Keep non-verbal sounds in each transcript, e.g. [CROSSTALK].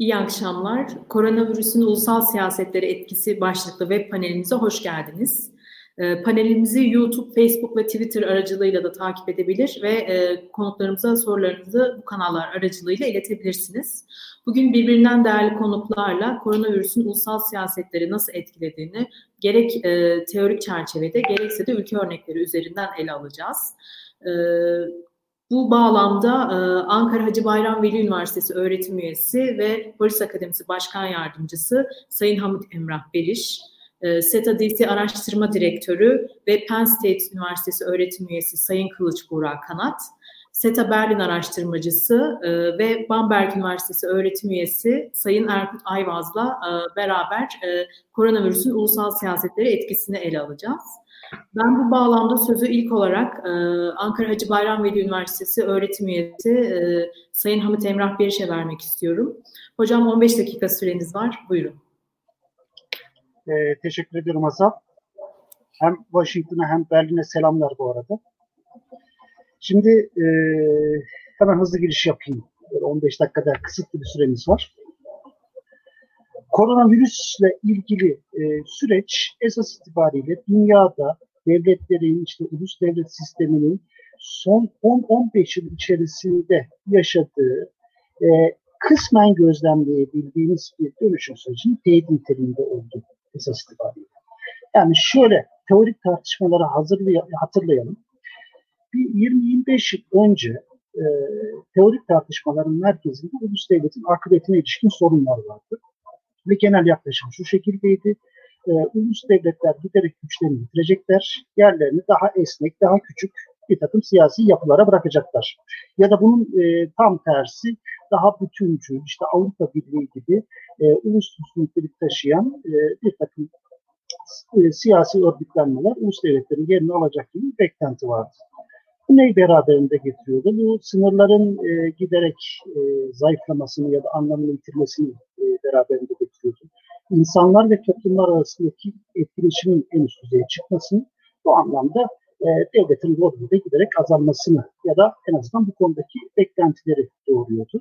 İyi akşamlar. Koronavirüsün ulusal siyasetlere etkisi başlıklı web panelimize hoş geldiniz. E, panelimizi YouTube, Facebook ve Twitter aracılığıyla da takip edebilir ve e, konuklarımıza sorularınızı bu kanallar aracılığıyla iletebilirsiniz. Bugün birbirinden değerli konuklarla koronavirüsün ulusal siyasetleri nasıl etkilediğini gerek e, teorik çerçevede gerekse de ülke örnekleri üzerinden ele alacağız. Bu bağlamda e, Ankara Hacı Bayram Veli Üniversitesi öğretim üyesi ve Polis Akademisi Başkan Yardımcısı Sayın Hamit Emrah Beriş, e, SETA DC Araştırma Direktörü ve Penn State Üniversitesi öğretim üyesi Sayın Kılıç Buğra Kanat, SETA Berlin araştırmacısı e, ve Bamberg Üniversitesi öğretim üyesi Sayın Erkut Ayvaz'la beraber koronavirüsün ulusal siyasetleri etkisini ele alacağız. Ben bu bağlamda sözü ilk olarak e, Ankara Hacı Bayram Veli Üniversitesi öğretim üyesi e, Sayın Hamit Emrah Beriş'e vermek istiyorum. Hocam 15 dakika süreniz var. Buyurun. E, teşekkür ediyorum Hasan. Hem Washington'a hem Berlin'e selamlar bu arada. Şimdi e, hemen hızlı giriş yapayım. Böyle 15 dakikada kısıtlı bir süremiz var. Koronavirüsle ilgili e, süreç esas itibariyle dünyada devletlerin, işte ulus devlet sisteminin son 10-15 yıl içerisinde yaşadığı e, kısmen gözlemleyebildiğimiz bir dönüşüm sürecinin teyit niteliğinde oldu esas itibariyle. Yani şöyle teorik tartışmaları hatırlayalım. Bir 20-25 yıl önce e, teorik tartışmaların merkezinde ulus devletin akıbetine ilişkin sorunlar vardı. Ve genel yaklaşım şu şekildeydi. E, ulus devletler giderek güçlerini yitirecekler. Yerlerini daha esnek, daha küçük bir takım siyasi yapılara bırakacaklar. Ya da bunun e, tam tersi daha bütüncül, işte Avrupa Birliği gibi e, ulus nitelik taşıyan e, bir takım e, siyasi örgütlenmeler ulus devletlerin yerini alacak gibi bir beklenti vardı. Neyi beraberinde getiriyordu? Bu sınırların e, giderek e, zayıflamasını ya da anlamını yitirmesini e, beraberinde getiriyordu. İnsanlar ve toplumlar arasındaki etkileşimin en üst düzeye çıkmasını, bu anlamda e, devletin rolünü de giderek azalmasını ya da en azından bu konudaki beklentileri doğuruyordu.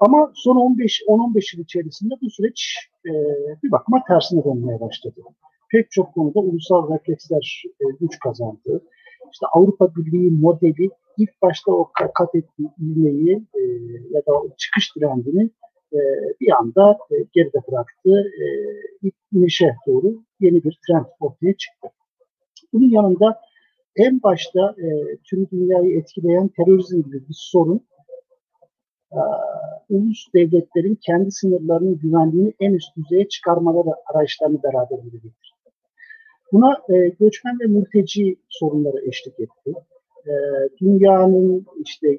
Ama son 15 10-15 yıl içerisinde bu süreç e, bir bakıma tersine dönmeye başladı. Pek çok konuda ulusal refleksler e, güç kazandı işte Avrupa Birliği modeli ilk başta o kat ettiği ivmeyi e, ya da o çıkış trendini e, bir anda e, geride bıraktı. E, inişe doğru yeni bir trend ortaya çıktı. Bunun yanında en başta e, tüm dünyayı etkileyen terörizm gibi bir sorun e, ulus devletlerin kendi sınırlarının güvenliğini en üst düzeye çıkarmaları arayışlarını beraberinde getirdi. Buna e, göçmen ve mülteci sorunları eşlik etti. E, dünyanın işte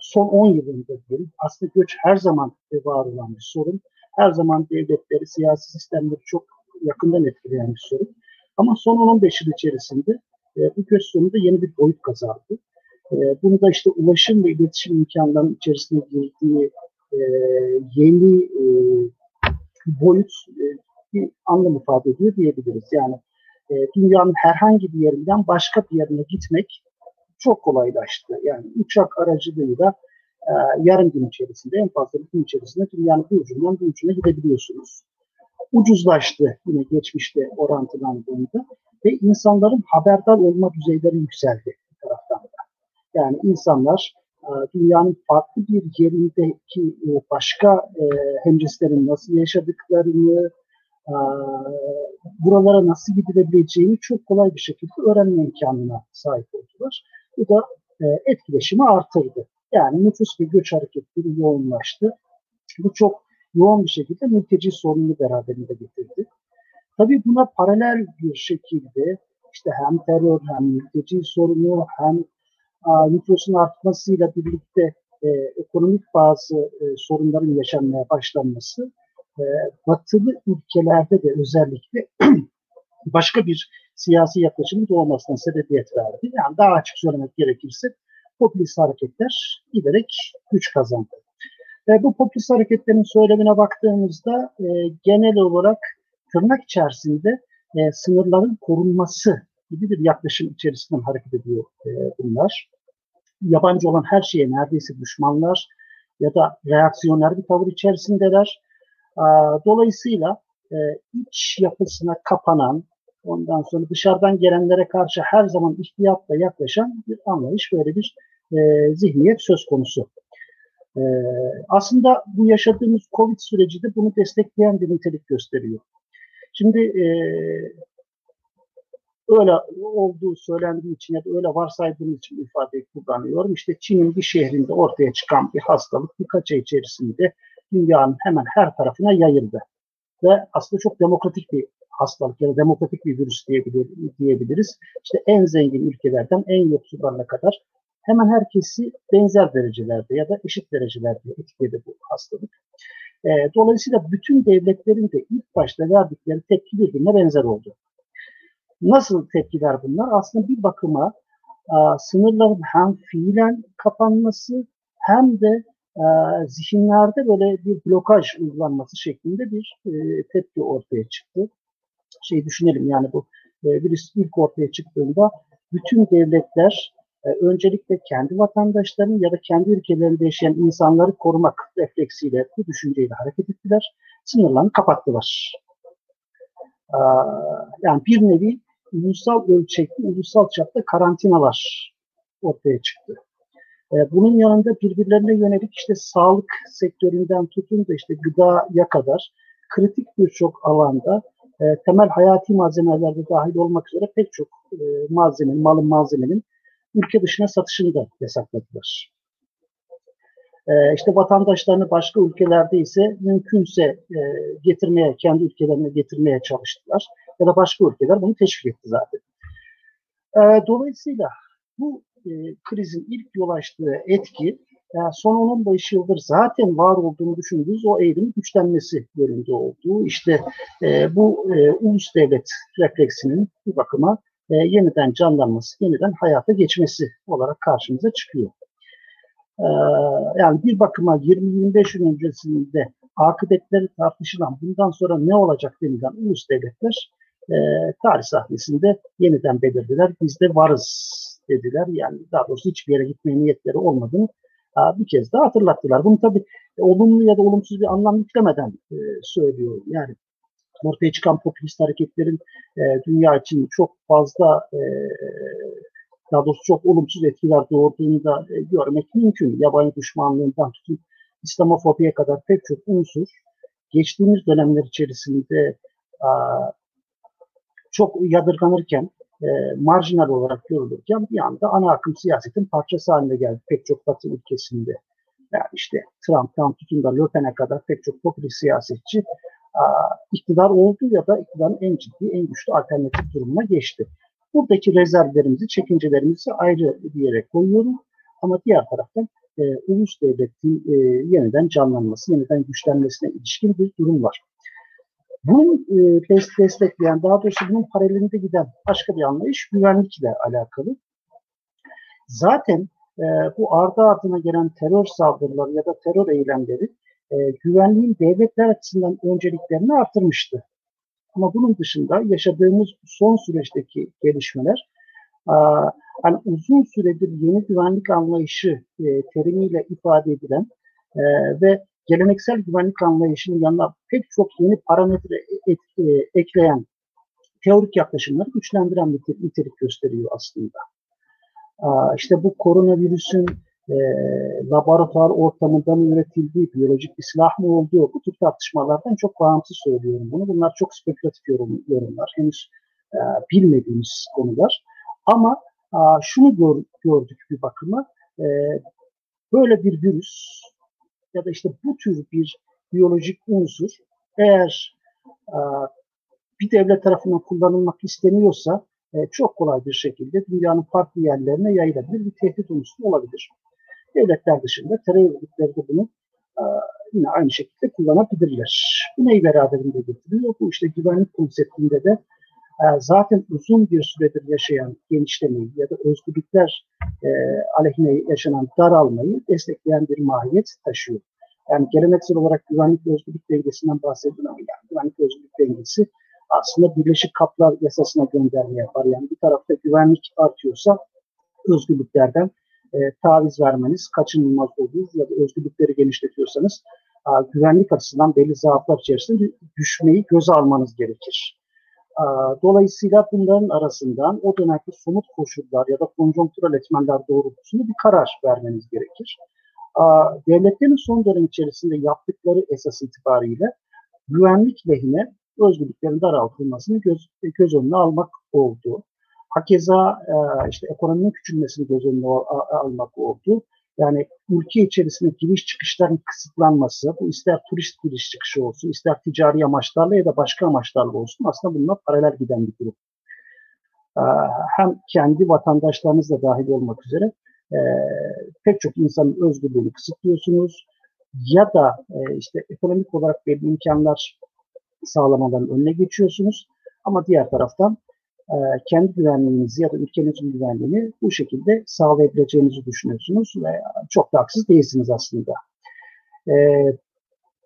son 10 yılında diyelim aslında göç her zaman var olan bir sorun. Her zaman devletleri, siyasi sistemleri çok yakından etkileyen bir sorun. Ama son 15 yıl içerisinde e, bu göç sorunu da yeni bir boyut kazandı. E, bunu da işte ulaşım ve iletişim imkanlarının içerisine girdiği e, yeni e, boyut e, bir anlam ifade ediyor diyebiliriz. Yani e, dünyanın herhangi bir yerinden başka bir yerine gitmek çok kolaylaştı. Yani uçak aracılığıyla e, yarım gün içerisinde, en fazla bir gün içerisinde dünyanın bir ucundan bir ucuna gidebiliyorsunuz. Ucuzlaştı yine geçmişte orantılandığında ve insanların haberdar olma düzeyleri yükseldi bir taraftan da. Yani insanlar e, dünyanın farklı bir yerindeki e, başka e, hemcinslerin nasıl yaşadıklarını, buralara nasıl gidilebileceğini çok kolay bir şekilde öğrenme imkanına sahip oldular. Bu da etkileşimi artırdı. Yani nüfus ve göç hareketleri yoğunlaştı. Bu çok yoğun bir şekilde mülteci sorununu beraberinde getirdi. Tabii buna paralel bir şekilde işte hem terör hem mülteci sorunu hem a, nüfusun artmasıyla birlikte e, ekonomik bazı e, sorunların yaşanmaya başlanması e, batılı ülkelerde de özellikle [CLEARS THROAT] başka bir siyasi yaklaşımın doğmasına sebebiyet verdi. Yani daha açık söylemek gerekirse popülist hareketler giderek güç kazandı. Ve bu popülist hareketlerin söylemine baktığımızda e, genel olarak tırnak içerisinde e, sınırların korunması gibi bir yaklaşım içerisinden hareket ediyor e, bunlar. Yabancı olan her şeye neredeyse düşmanlar, ya da reaksiyoner bir tavır içerisindeler. Dolayısıyla e, iç yapısına kapanan, ondan sonra dışarıdan gelenlere karşı her zaman ihtiyatla yaklaşan bir anlayış, böyle bir e, zihniyet söz konusu. E, aslında bu yaşadığımız Covid süreci de bunu destekleyen bir nitelik gösteriyor. Şimdi öyle olduğu söylendiği için ya da öyle varsaydığımız için ifadeyi kullanıyorum. İşte Çin'in bir şehrinde ortaya çıkan bir hastalık birkaç ay içerisinde dünyanın hemen her tarafına yayıldı. Ve aslında çok demokratik bir hastalık ya da demokratik bir virüs diyebilir, diyebiliriz. İşte en zengin ülkelerden en yoksullarına kadar hemen herkesi benzer derecelerde ya da eşit derecelerde etkiledi bu hastalık. E, dolayısıyla bütün devletlerin de ilk başta verdikleri tepki birbirine benzer oldu. Nasıl tepkiler bunlar? Aslında bir bakıma sınırların hem fiilen kapanması hem de e, zihinlerde böyle bir blokaj uygulanması şeklinde bir e, tepki ortaya çıktı. Şey düşünelim yani bu e, virüs ilk ortaya çıktığında bütün devletler e, öncelikle kendi vatandaşlarını ya da kendi ülkelerinde yaşayan insanları korumak refleksiyle bu düşünceyle hareket ettiler. Sınırlarını kapattılar. E, yani bir nevi ulusal ölçekli, ulusal çapta karantinalar ortaya çıktı. E, bunun yanında birbirlerine yönelik işte sağlık sektöründen tutun da işte gıdaya kadar kritik birçok alanda e, temel hayati malzemelerde dahil olmak üzere pek çok e, malzemenin, malın malzemenin ülke dışına satışını da yasakladılar. E, işte vatandaşlarını başka ülkelerde ise mümkünse e, getirmeye, kendi ülkelerine getirmeye çalıştılar. Ya da başka ülkeler bunu teşvik etti zaten. Dolayısıyla bu e, krizin ilk yol açtığı etki yani son 10-15 yıldır zaten var olduğunu düşündüğümüz o eğilimin güçlenmesi yönünde olduğu işte e, bu e, ulus devlet refleksinin bir bakıma e, yeniden canlanması, yeniden hayata geçmesi olarak karşımıza çıkıyor. E, yani bir bakıma 20-25 yıl öncesinde akıbetleri tartışılan bundan sonra ne olacak denilen ulus devletler e, tarih sahnesinde yeniden belirdiler. Biz de varız dediler. Yani daha doğrusu hiçbir yere gitmeye niyetleri olmadığını bir kez daha hatırlattılar. Bunu tabii olumlu ya da olumsuz bir anlam yüklemeden e, söylüyorum. Yani ortaya çıkan popülist hareketlerin e, dünya için çok fazla e, daha doğrusu çok olumsuz etkiler doğurduğunu da görmek mümkün. Yabancı düşmanlığından tutun İslamofobiye kadar pek çok unsur geçtiğimiz dönemler içerisinde çok yadırganırken e, marjinal olarak görülürken bir anda ana akım siyasetin parçası haline geldi pek çok batı ülkesinde. Yani işte Trump'tan tutun da Le kadar pek çok popülist siyasetçi a, iktidar oldu ya da iktidarın en ciddi, en güçlü alternatif durumuna geçti. Buradaki rezervlerimizi, çekincelerimizi ayrı bir yere koyuyorum. Ama diğer taraftan e, ulus devletin e, yeniden canlanması, yeniden güçlenmesine ilişkin bir durum var. Bunun e, destekleyen, daha doğrusu bunun paralelinde giden başka bir anlayış güvenlikle alakalı. Zaten e, bu ardı ardına gelen terör saldırıları ya da terör eylemleri e, güvenliğin devletler açısından önceliklerini artırmıştı. Ama bunun dışında yaşadığımız son süreçteki gelişmeler hani uzun süredir yeni güvenlik anlayışı e, terimiyle ifade edilen e, ve geleneksel güvenlik anlayışının yanına pek çok yeni parametre et, e, ekleyen teorik yaklaşımları güçlendiren bir nitelik gösteriyor aslında. Aa, işte bu koronavirüsün e, laboratuvar ortamında mı üretildiği, biyolojik bir silah mı olduğu bu tür tartışmalardan çok bağımsız söylüyorum bunu. Bunlar çok spekülatif yorum, yorumlar. Henüz e, bilmediğimiz konular. Ama a, şunu gör, gördük bir bakıma. E, böyle bir virüs ya da işte bu tür bir biyolojik unsur eğer e, bir devlet tarafından kullanılmak isteniyorsa e, çok kolay bir şekilde dünyanın farklı yerlerine yayılabilir bir tehdit unsuru olabilir. Devletler dışında terör örgütleri de bunu e, yine aynı şekilde kullanabilirler. Bu neyi beraberinde getiriyor? Bu işte güvenlik konseptinde de zaten uzun bir süredir yaşayan genişlemeyi ya da özgürlükler e, aleyhine yaşanan daralmayı destekleyen bir mahiyet taşıyor. Yani geleneksel olarak güvenlik ve özgürlük dengesinden bahsedilen yani güvenlik ve özgürlük dengesi aslında Birleşik Kaplar Yasasına gönderme yapar. Yani bir tarafta güvenlik artıyorsa özgürlüklerden e, taviz vermeniz kaçınılmaz olur ya da özgürlükleri genişletiyorsanız e, güvenlik açısından belli zaaflar içerisinde düşmeyi göze almanız gerekir. E, dolayısıyla bunların arasından o dönemki somut koşullar ya da konjonktürel etmenler doğrultusunda bir karar vermeniz gerekir. E, devletlerin son dönem içerisinde yaptıkları esas itibariyle güvenlik lehine özgürlüklerin daraltılmasını göz, göz önüne almak oldu. Hakeza e, işte ekonominin küçülmesini göz önüne almak oldu. Yani ülke içerisinde giriş çıkışların kısıtlanması, bu ister turist giriş çıkışı olsun, ister ticari amaçlarla ya da başka amaçlarla olsun aslında bununla paralel giden bir durum. E, hem kendi vatandaşlarınız da dahil olmak üzere e, pek çok insanın özgürlüğünü kısıtlıyorsunuz ya da e, işte ekonomik olarak belli imkanlar sağlamadan önüne geçiyorsunuz. Ama diğer taraftan e, kendi güvenliğinizi ya da ülkenizin güvenliğini bu şekilde sağlayabileceğinizi düşünüyorsunuz ve çok da haksız değilsiniz aslında. E,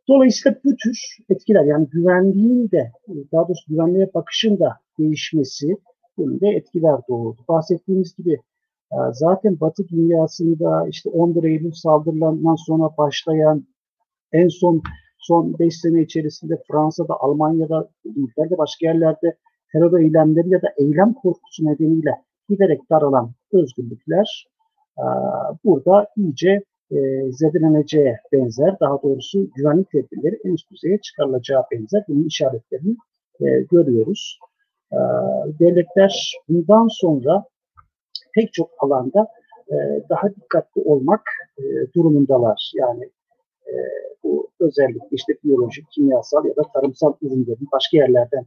dolayısıyla bu tür etkiler yani güvenliğin de daha doğrusu güvenliğe bakışın da değişmesi yönünde etkiler doğurdu. Bahsettiğimiz gibi e, zaten Batı dünyasında işte 11 Eylül saldırılarından sonra başlayan en son son 5 sene içerisinde Fransa'da, Almanya'da, İngiltere'de başka yerlerde terör eylemleri ya da eylem korkusu nedeniyle giderek daralan özgürlükler e, burada iyice e, benzer, daha doğrusu güvenlik tedbirleri en üst düzeye çıkarılacağı benzer bunun işaretlerini e, görüyoruz. Devletler bundan sonra pek çok alanda daha dikkatli olmak durumundalar. Yani bu özellikle işte biyolojik, kimyasal ya da tarımsal ürünlerin başka yerlerden e,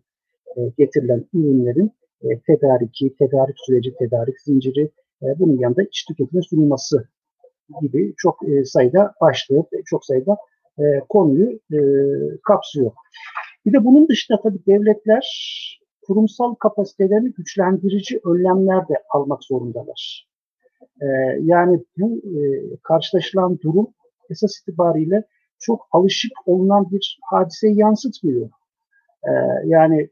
getirilen ürünlerin e, tedariki, tedarik süreci, tedarik zinciri, e, bunun yanında iç tüketime sunulması gibi çok e, sayıda başlığı, çok sayıda e, konuyu e, kapsıyor. Bir de bunun dışında tabii devletler kurumsal kapasitelerini güçlendirici önlemler de almak zorundalar. E, yani bu e, karşılaşılan durum esas itibariyle çok alışık olunan bir hadiseyi yansıtmıyor. Yani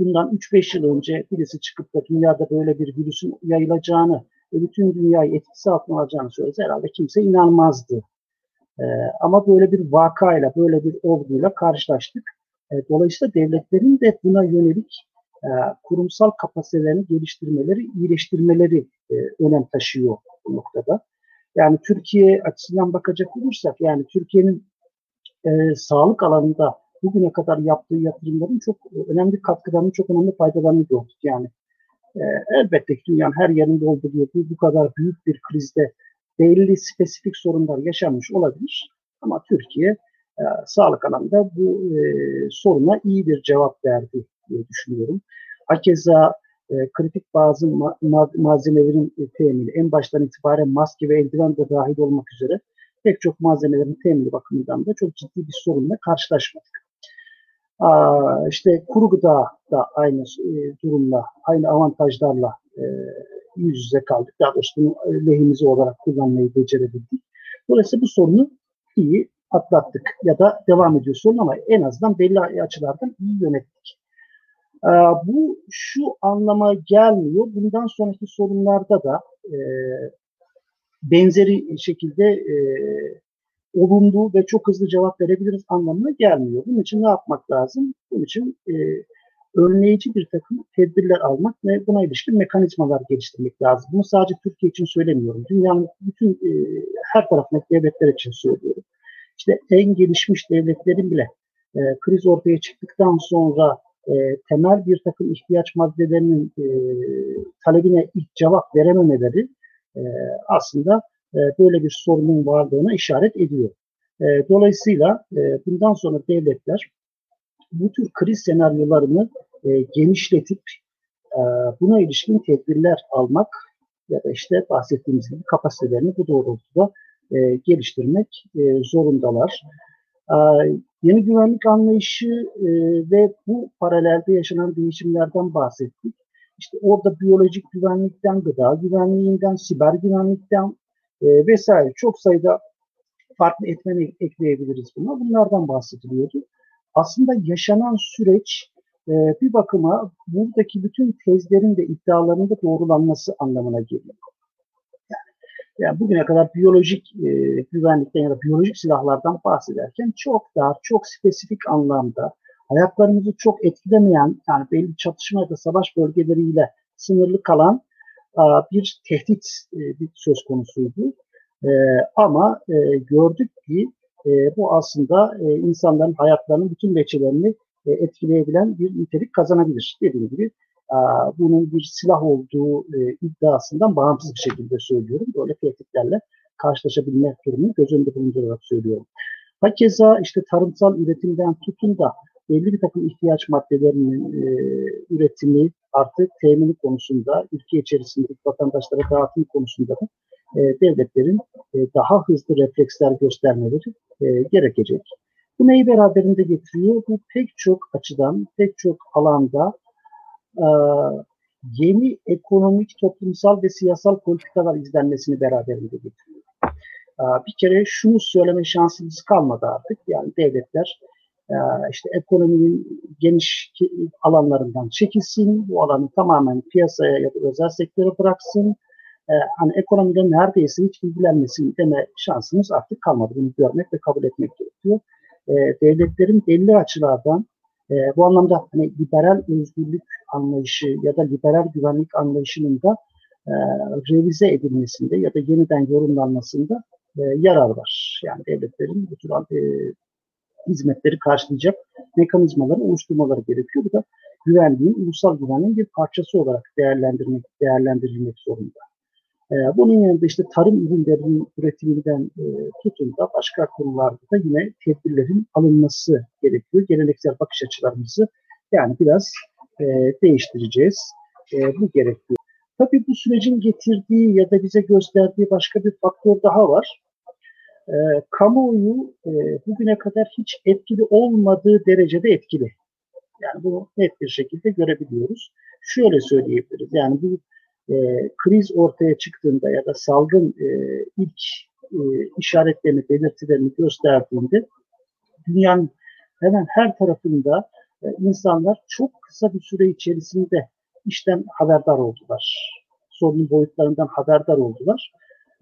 bundan 3-5 yıl önce birisi çıkıp da dünyada böyle bir virüsün yayılacağını ve bütün dünyayı etkisi altına alacağını söylese herhalde kimse inanmazdı. Ee, ama böyle bir vakayla, böyle bir olguyla karşılaştık. Ee, dolayısıyla devletlerin de buna yönelik e, kurumsal kapasitelerini geliştirmeleri, iyileştirmeleri e, önem taşıyor bu noktada. Yani Türkiye açısından bakacak olursak yani Türkiye'nin e, sağlık alanında bugüne kadar yaptığı yatırımların çok önemli katkılarını, çok önemli faydalarını gördük. Yani e, elbette ki dünyanın her yerinde olduğu gibi bu, bu kadar büyük bir krizde belli spesifik sorunlar yaşanmış olabilir. Ama Türkiye e, sağlık alanında bu e, soruna iyi bir cevap verdi diye düşünüyorum. Hakeza e, kritik bazı ma ma malzemelerin e, temini, en baştan itibaren maske ve eldiven de dahil olmak üzere pek çok malzemelerin temini bakımından da çok ciddi bir sorunla karşılaşmadık. İşte kuru gıda da aynı e, durumla, aynı avantajlarla e, yüz yüze kaldık. Daha doğrusu bunu e, lehimize olarak kullanmayı becerebildik. Dolayısıyla bu sorunu iyi atlattık ya da devam ediyor sorun ama en azından belli açılardan iyi yönettik. Bu şu anlama gelmiyor. Bundan sonraki sorunlarda da benzeri şekilde olumlu ve çok hızlı cevap verebiliriz anlamına gelmiyor. Bunun için ne yapmak lazım? Bunun için e, önleyici bir takım tedbirler almak ve buna ilişkin mekanizmalar geliştirmek lazım. Bunu sadece Türkiye için söylemiyorum. Dünyanın bütün e, her tarafındaki devletler için söylüyorum. İşte en gelişmiş devletlerin bile e, kriz ortaya çıktıktan sonra e, temel bir takım ihtiyaç maddelerinin e, talebine ilk cevap verememeleri e, aslında e, böyle bir sorunun varlığına işaret ediyor. E, dolayısıyla e, bundan sonra devletler bu tür kriz senaryolarını genişletip buna ilişkin tedbirler almak ya da işte bahsettiğimiz gibi kapasitelerini bu doğrultuda geliştirmek zorundalar. Yeni güvenlik anlayışı ve bu paralelde yaşanan değişimlerden bahsettik. İşte orada biyolojik güvenlikten, gıda güvenliğinden, siber güvenlikten e, vesaire çok sayıda farklı etmen ekleyebiliriz buna. Bunlardan bahsediliyordu. Aslında yaşanan süreç e, bir bakıma buradaki bütün tezlerin de iddiaların da doğrulanması anlamına geliyor. Yani Yani bugüne kadar biyolojik e, güvenlikten ya da biyolojik silahlardan bahsederken çok daha çok spesifik anlamda hayatlarımızı çok etkilemeyen yani belli çatışma ya da savaş bölgeleriyle sınırlı kalan bir tehdit e, bir söz konusuydu. E, ama e, gördük ki bu aslında insanların hayatlarının bütün veçelerini etkileyebilen bir nitelik kazanabilir. Dediğim gibi bunun bir silah olduğu iddiasından bağımsız bir şekilde söylüyorum. Böyle tehditlerle karşılaşabilme durumunu göz önünde bulundurarak söylüyorum. Hakeza işte tarımsal üretimden tutun da belli bir takım ihtiyaç maddelerinin e, üretimi artık temini konusunda, ülke içerisinde vatandaşlara dağıtım konusunda da e, devletlerin e, daha hızlı refleksler göstermeleri e, gerekecek. Bu neyi beraberinde getiriyor? Bu pek çok açıdan, pek çok alanda e, yeni ekonomik, toplumsal ve siyasal politikalar izlenmesini beraberinde getiriyor. E, bir kere şunu söyleme şansımız kalmadı artık. Yani devletler işte ekonominin geniş alanlarından çekilsin, bu alanı tamamen piyasaya ya da özel sektöre bıraksın. E, hani ekonomiden neredeyse hiç ilgilenmesin deme şansımız artık kalmadı. Bunu görmek ve kabul etmek gerekiyor. E, devletlerin belli açılardan bu anlamda hani liberal özgürlük anlayışı ya da liberal güvenlik anlayışının da revize edilmesinde ya da yeniden yorumlanmasında yarar var. Yani devletlerin bu tür hizmetleri karşılayacak mekanizmaları oluşturmaları gerekiyor. Bu da güvenliğin, ulusal güvenliğin bir parçası olarak değerlendirmek, değerlendirilmek zorunda. Ee, bunun yanında işte tarım ürünlerinin üretiminden e, tutun da başka konularda da yine tedbirlerin alınması gerekiyor. Geleneksel bakış açılarımızı yani biraz e, değiştireceğiz. E, bu gerekiyor. Tabii bu sürecin getirdiği ya da bize gösterdiği başka bir faktör daha var e, kamuoyu e, bugüne kadar hiç etkili olmadığı derecede etkili. Yani bunu net bir şekilde görebiliyoruz. Şöyle söyleyebiliriz. Yani bu e, kriz ortaya çıktığında ya da salgın e, ilk e, işaretlerini, belirtilerini gösterdiğinde dünyanın hemen her tarafında e, insanlar çok kısa bir süre içerisinde işten haberdar oldular. Sorunun boyutlarından haberdar oldular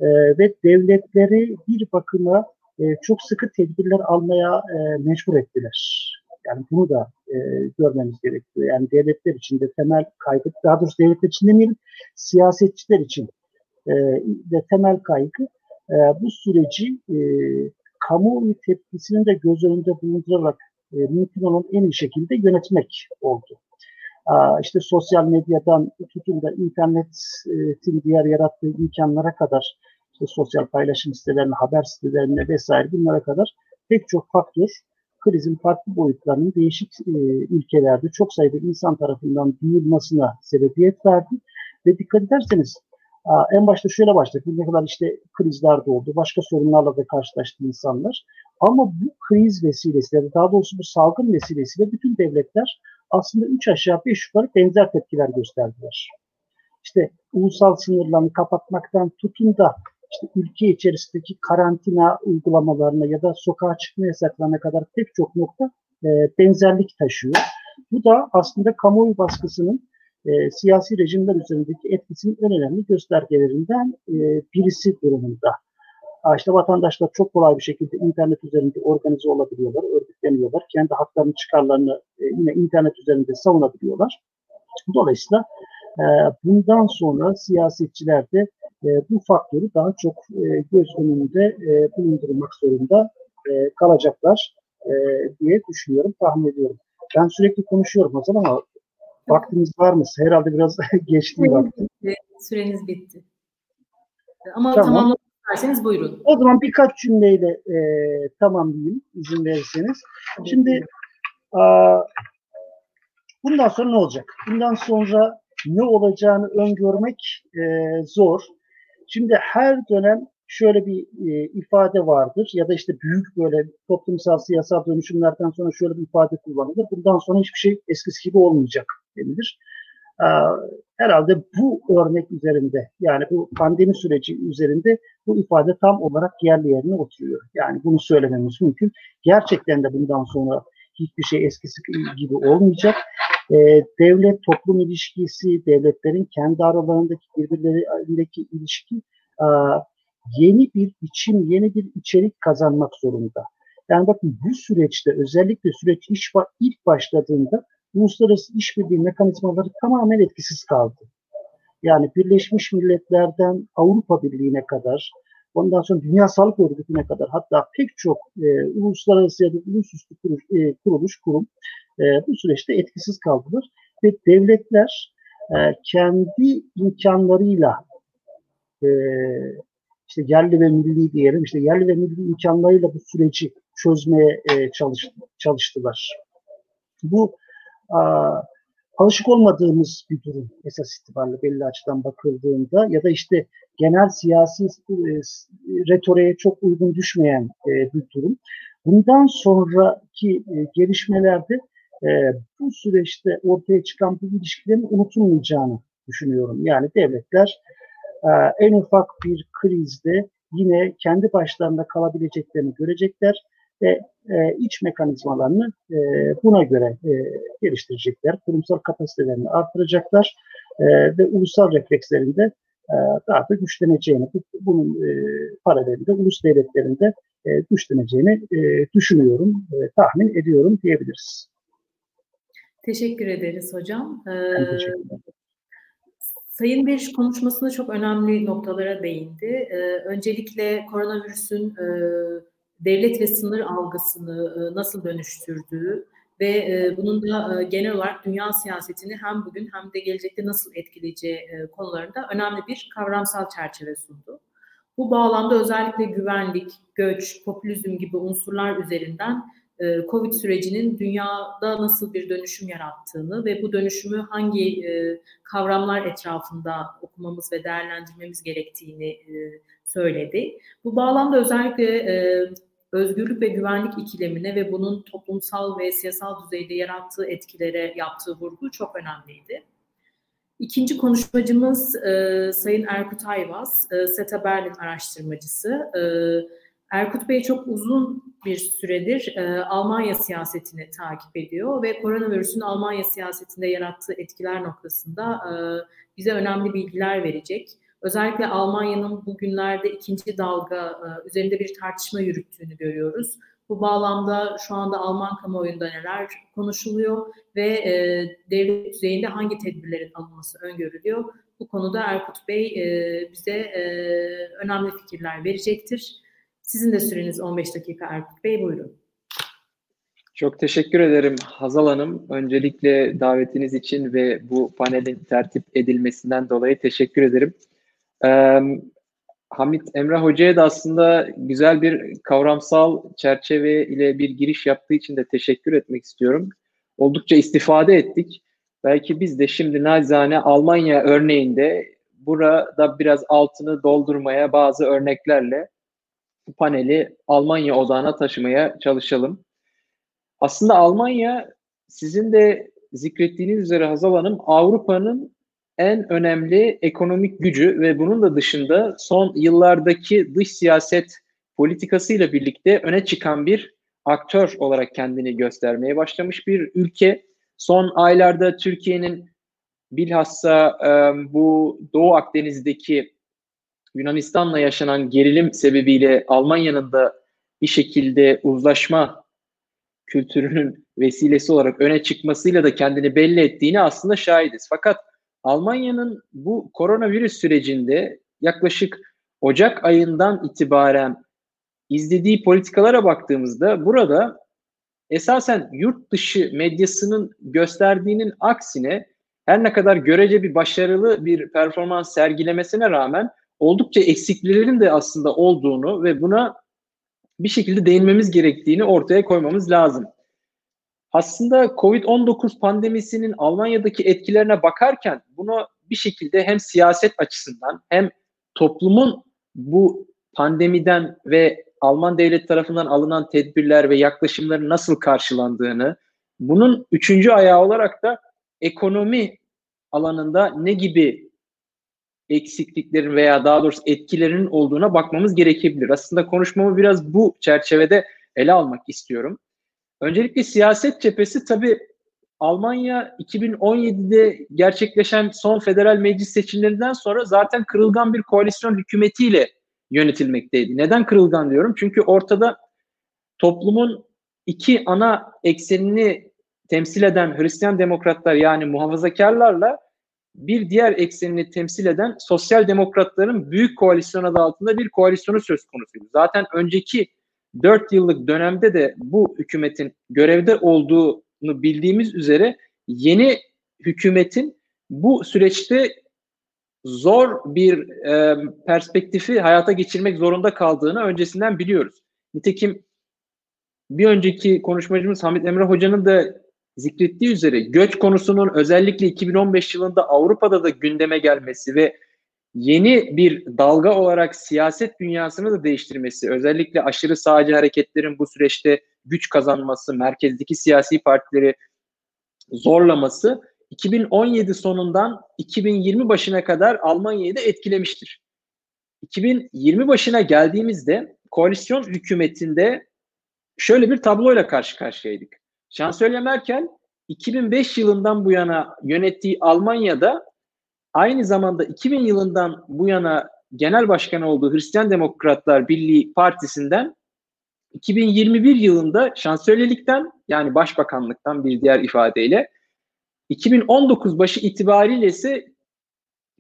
e, ve devletleri bir bakıma e, çok sıkı tedbirler almaya e, mecbur ettiler. Yani bunu da e, görmemiz gerekiyor. Yani devletler için de temel kaygı, daha doğrusu devletler için demeyelim, siyasetçiler için e, de temel kaygı e, bu süreci e, kamuoyu tepkisini de göz önünde bulundurarak e, mümkün olan en iyi şekilde yönetmek oldu işte sosyal medyadan tutun da internetin diğer yarattığı imkanlara kadar işte sosyal paylaşım sitelerine, haber sitelerine vesaire bunlara kadar pek çok faktör krizin farklı boyutlarının değişik e, ülkelerde çok sayıda insan tarafından duyulmasına sebebiyet verdi. Ve dikkat ederseniz en başta şöyle başladık. Ne kadar işte krizler de oldu. Başka sorunlarla da karşılaştı insanlar. Ama bu kriz vesilesiyle, daha doğrusu bu salgın vesilesiyle bütün devletler aslında üç aşağı beş yukarı benzer tepkiler gösterdiler. İşte ulusal sınırlarını kapatmaktan tutun da işte ülke içerisindeki karantina uygulamalarına ya da sokağa çıkma yasaklarına kadar pek çok nokta e, benzerlik taşıyor. Bu da aslında kamuoyu baskısının e, siyasi rejimler üzerindeki etkisinin en önemli göstergelerinden e, birisi durumunda. İşte vatandaşlar çok kolay bir şekilde internet üzerinde organize olabiliyorlar, örgütleniyorlar. Kendi haklarını, çıkarlarını e, yine internet üzerinde savunabiliyorlar. Dolayısıyla e, bundan sonra siyasetçiler de e, bu faktörü daha çok göz önünde bulundurmak zorunda kalacaklar diye düşünüyorum, tahmin ediyorum. Ben sürekli konuşuyorum o zaman ama vaktimiz var mı? Herhalde biraz [LAUGHS] geçti vakti. Süreniz bitti. Ama tamam. tamamlamak isterseniz buyurun. O zaman birkaç cümleyle e, tamamlayayım izin verirseniz. Şimdi a, bundan sonra ne olacak? Bundan sonra ne olacağını öngörmek e, zor. Şimdi her dönem şöyle bir e, ifade vardır ya da işte büyük böyle toplumsal siyasal dönüşümlerden sonra şöyle bir ifade kullanılır. Bundan sonra hiçbir şey eskisi gibi olmayacak denilir. Ee, herhalde bu örnek üzerinde yani bu pandemi süreci üzerinde bu ifade tam olarak yerli yerine oturuyor. Yani bunu söylememiz mümkün. Gerçekten de bundan sonra hiçbir şey eskisi gibi olmayacak. Ee, devlet toplum ilişkisi, devletlerin kendi aralarındaki birbirlerindeki ilişki yeni bir biçim, yeni bir içerik kazanmak zorunda. Yani bakın bu süreçte özellikle süreç ilk başladığında uluslararası işbirliği mekanizmaları tamamen etkisiz kaldı. Yani Birleşmiş Milletler'den Avrupa Birliği'ne kadar, ondan sonra Dünya Sağlık Örgütü'ne kadar hatta pek çok e, uluslararası ya da ulusüstü kuruluş, e, kuruluş kurum e, bu süreçte etkisiz kaldılar. Ve devletler e, kendi imkanlarıyla e, işte yerli ve milli diyelim işte yerli ve milli imkanlarıyla bu süreci çözmeye e, çalış, çalıştılar. Bu alışık olmadığımız bir durum esas itibariyle belli açıdan bakıldığında ya da işte genel siyasi e, retoriğe çok uygun düşmeyen e, bir durum. Bundan sonraki e, gelişmelerde bu süreçte ortaya çıkan bu ilişkilerin unutulmayacağını düşünüyorum. Yani devletler en ufak bir krizde yine kendi başlarında kalabileceklerini görecekler ve e, iç mekanizmalarını e, buna göre e, geliştirecekler. Kurumsal kapasitelerini artıracaklar e, ve ulusal reflekslerinde e, daha da güçleneceğini, bunun e, paralelinde ulus devletlerinde e, güçleneceğini e, düşünüyorum, e, tahmin ediyorum diyebiliriz. Teşekkür ederiz hocam. Ee, teşekkür Sayın Beriş konuşmasında çok önemli noktalara değindi. Ee, öncelikle koronavirüsün e, devlet ve sınır algısını e, nasıl dönüştürdüğü ve e, bunun da e, genel olarak dünya siyasetini hem bugün hem de gelecekte nasıl etkileyeceği konularında önemli bir kavramsal çerçeve sundu. Bu bağlamda özellikle güvenlik, göç, popülizm gibi unsurlar üzerinden Covid sürecinin dünyada nasıl bir dönüşüm yarattığını ve bu dönüşümü hangi kavramlar etrafında okumamız ve değerlendirmemiz gerektiğini söyledi. Bu bağlamda özellikle özgürlük ve güvenlik ikilemine ve bunun toplumsal ve siyasal düzeyde yarattığı etkilere yaptığı vurgu çok önemliydi. İkinci konuşmacımız e, Sayın Erkut Ayvaz, e, SETA Berlin araştırmacısı. E, Erkut Bey çok uzun bir süredir e, Almanya siyasetini takip ediyor ve koronavirüsün Almanya siyasetinde yarattığı etkiler noktasında e, bize önemli bilgiler verecek. Özellikle Almanya'nın bugünlerde ikinci dalga e, üzerinde bir tartışma yürüttüğünü görüyoruz. Bu bağlamda şu anda Alman kamuoyunda neler konuşuluyor ve e, devlet düzeyinde hangi tedbirlerin alınması öngörülüyor? Bu konuda Erkut Bey e, bize önemli fikirler verecektir. Sizin de süreniz 15 dakika Erkut Bey, buyurun. Çok teşekkür ederim Hazal Hanım. Öncelikle davetiniz için ve bu panelin tertip edilmesinden dolayı teşekkür ederim. Ee, Hamit Emrah Hoca'ya da aslında güzel bir kavramsal çerçeve ile bir giriş yaptığı için de teşekkür etmek istiyorum. Oldukça istifade ettik. Belki biz de şimdi nacizane Almanya örneğinde burada biraz altını doldurmaya bazı örneklerle bu paneli Almanya odağına taşımaya çalışalım. Aslında Almanya sizin de zikrettiğiniz üzere Hazal Hanım Avrupa'nın en önemli ekonomik gücü ve bunun da dışında son yıllardaki dış siyaset politikasıyla birlikte öne çıkan bir aktör olarak kendini göstermeye başlamış bir ülke. Son aylarda Türkiye'nin bilhassa e, bu Doğu Akdeniz'deki Yunanistan'la yaşanan gerilim sebebiyle Almanya'nın da bir şekilde uzlaşma kültürünün vesilesi olarak öne çıkmasıyla da kendini belli ettiğini aslında şahidiz. Fakat Almanya'nın bu koronavirüs sürecinde yaklaşık Ocak ayından itibaren izlediği politikalara baktığımızda burada esasen yurt dışı medyasının gösterdiğinin aksine her ne kadar görece bir başarılı bir performans sergilemesine rağmen oldukça eksikliklerin de aslında olduğunu ve buna bir şekilde değinmemiz gerektiğini ortaya koymamız lazım. Aslında Covid-19 pandemisinin Almanya'daki etkilerine bakarken bunu bir şekilde hem siyaset açısından hem toplumun bu pandemiden ve Alman devlet tarafından alınan tedbirler ve yaklaşımların nasıl karşılandığını, bunun üçüncü ayağı olarak da ekonomi alanında ne gibi eksikliklerin veya daha doğrusu etkilerinin olduğuna bakmamız gerekebilir. Aslında konuşmamı biraz bu çerçevede ele almak istiyorum. Öncelikle siyaset cephesi tabii Almanya 2017'de gerçekleşen son federal meclis seçimlerinden sonra zaten kırılgan bir koalisyon hükümetiyle yönetilmekteydi. Neden kırılgan diyorum? Çünkü ortada toplumun iki ana eksenini temsil eden Hristiyan demokratlar yani muhafazakarlarla bir diğer eksenini temsil eden sosyal demokratların büyük koalisyon adı altında bir koalisyonu söz konusuydu. Zaten önceki dört yıllık dönemde de bu hükümetin görevde olduğunu bildiğimiz üzere yeni hükümetin bu süreçte zor bir e, perspektifi hayata geçirmek zorunda kaldığını öncesinden biliyoruz. Nitekim bir önceki konuşmacımız Hamit Emre Hoca'nın da zikrettiği üzere göç konusunun özellikle 2015 yılında Avrupa'da da gündeme gelmesi ve yeni bir dalga olarak siyaset dünyasını da değiştirmesi, özellikle aşırı sağcı hareketlerin bu süreçte güç kazanması, merkezdeki siyasi partileri zorlaması 2017 sonundan 2020 başına kadar Almanya'yı da etkilemiştir. 2020 başına geldiğimizde koalisyon hükümetinde şöyle bir tabloyla karşı karşıyaydık. Şansölye Merkel 2005 yılından bu yana yönettiği Almanya'da aynı zamanda 2000 yılından bu yana genel başkan olduğu Hristiyan Demokratlar Birliği Partisi'nden 2021 yılında şansölyelikten yani başbakanlıktan bir diğer ifadeyle 2019 başı itibariyle ise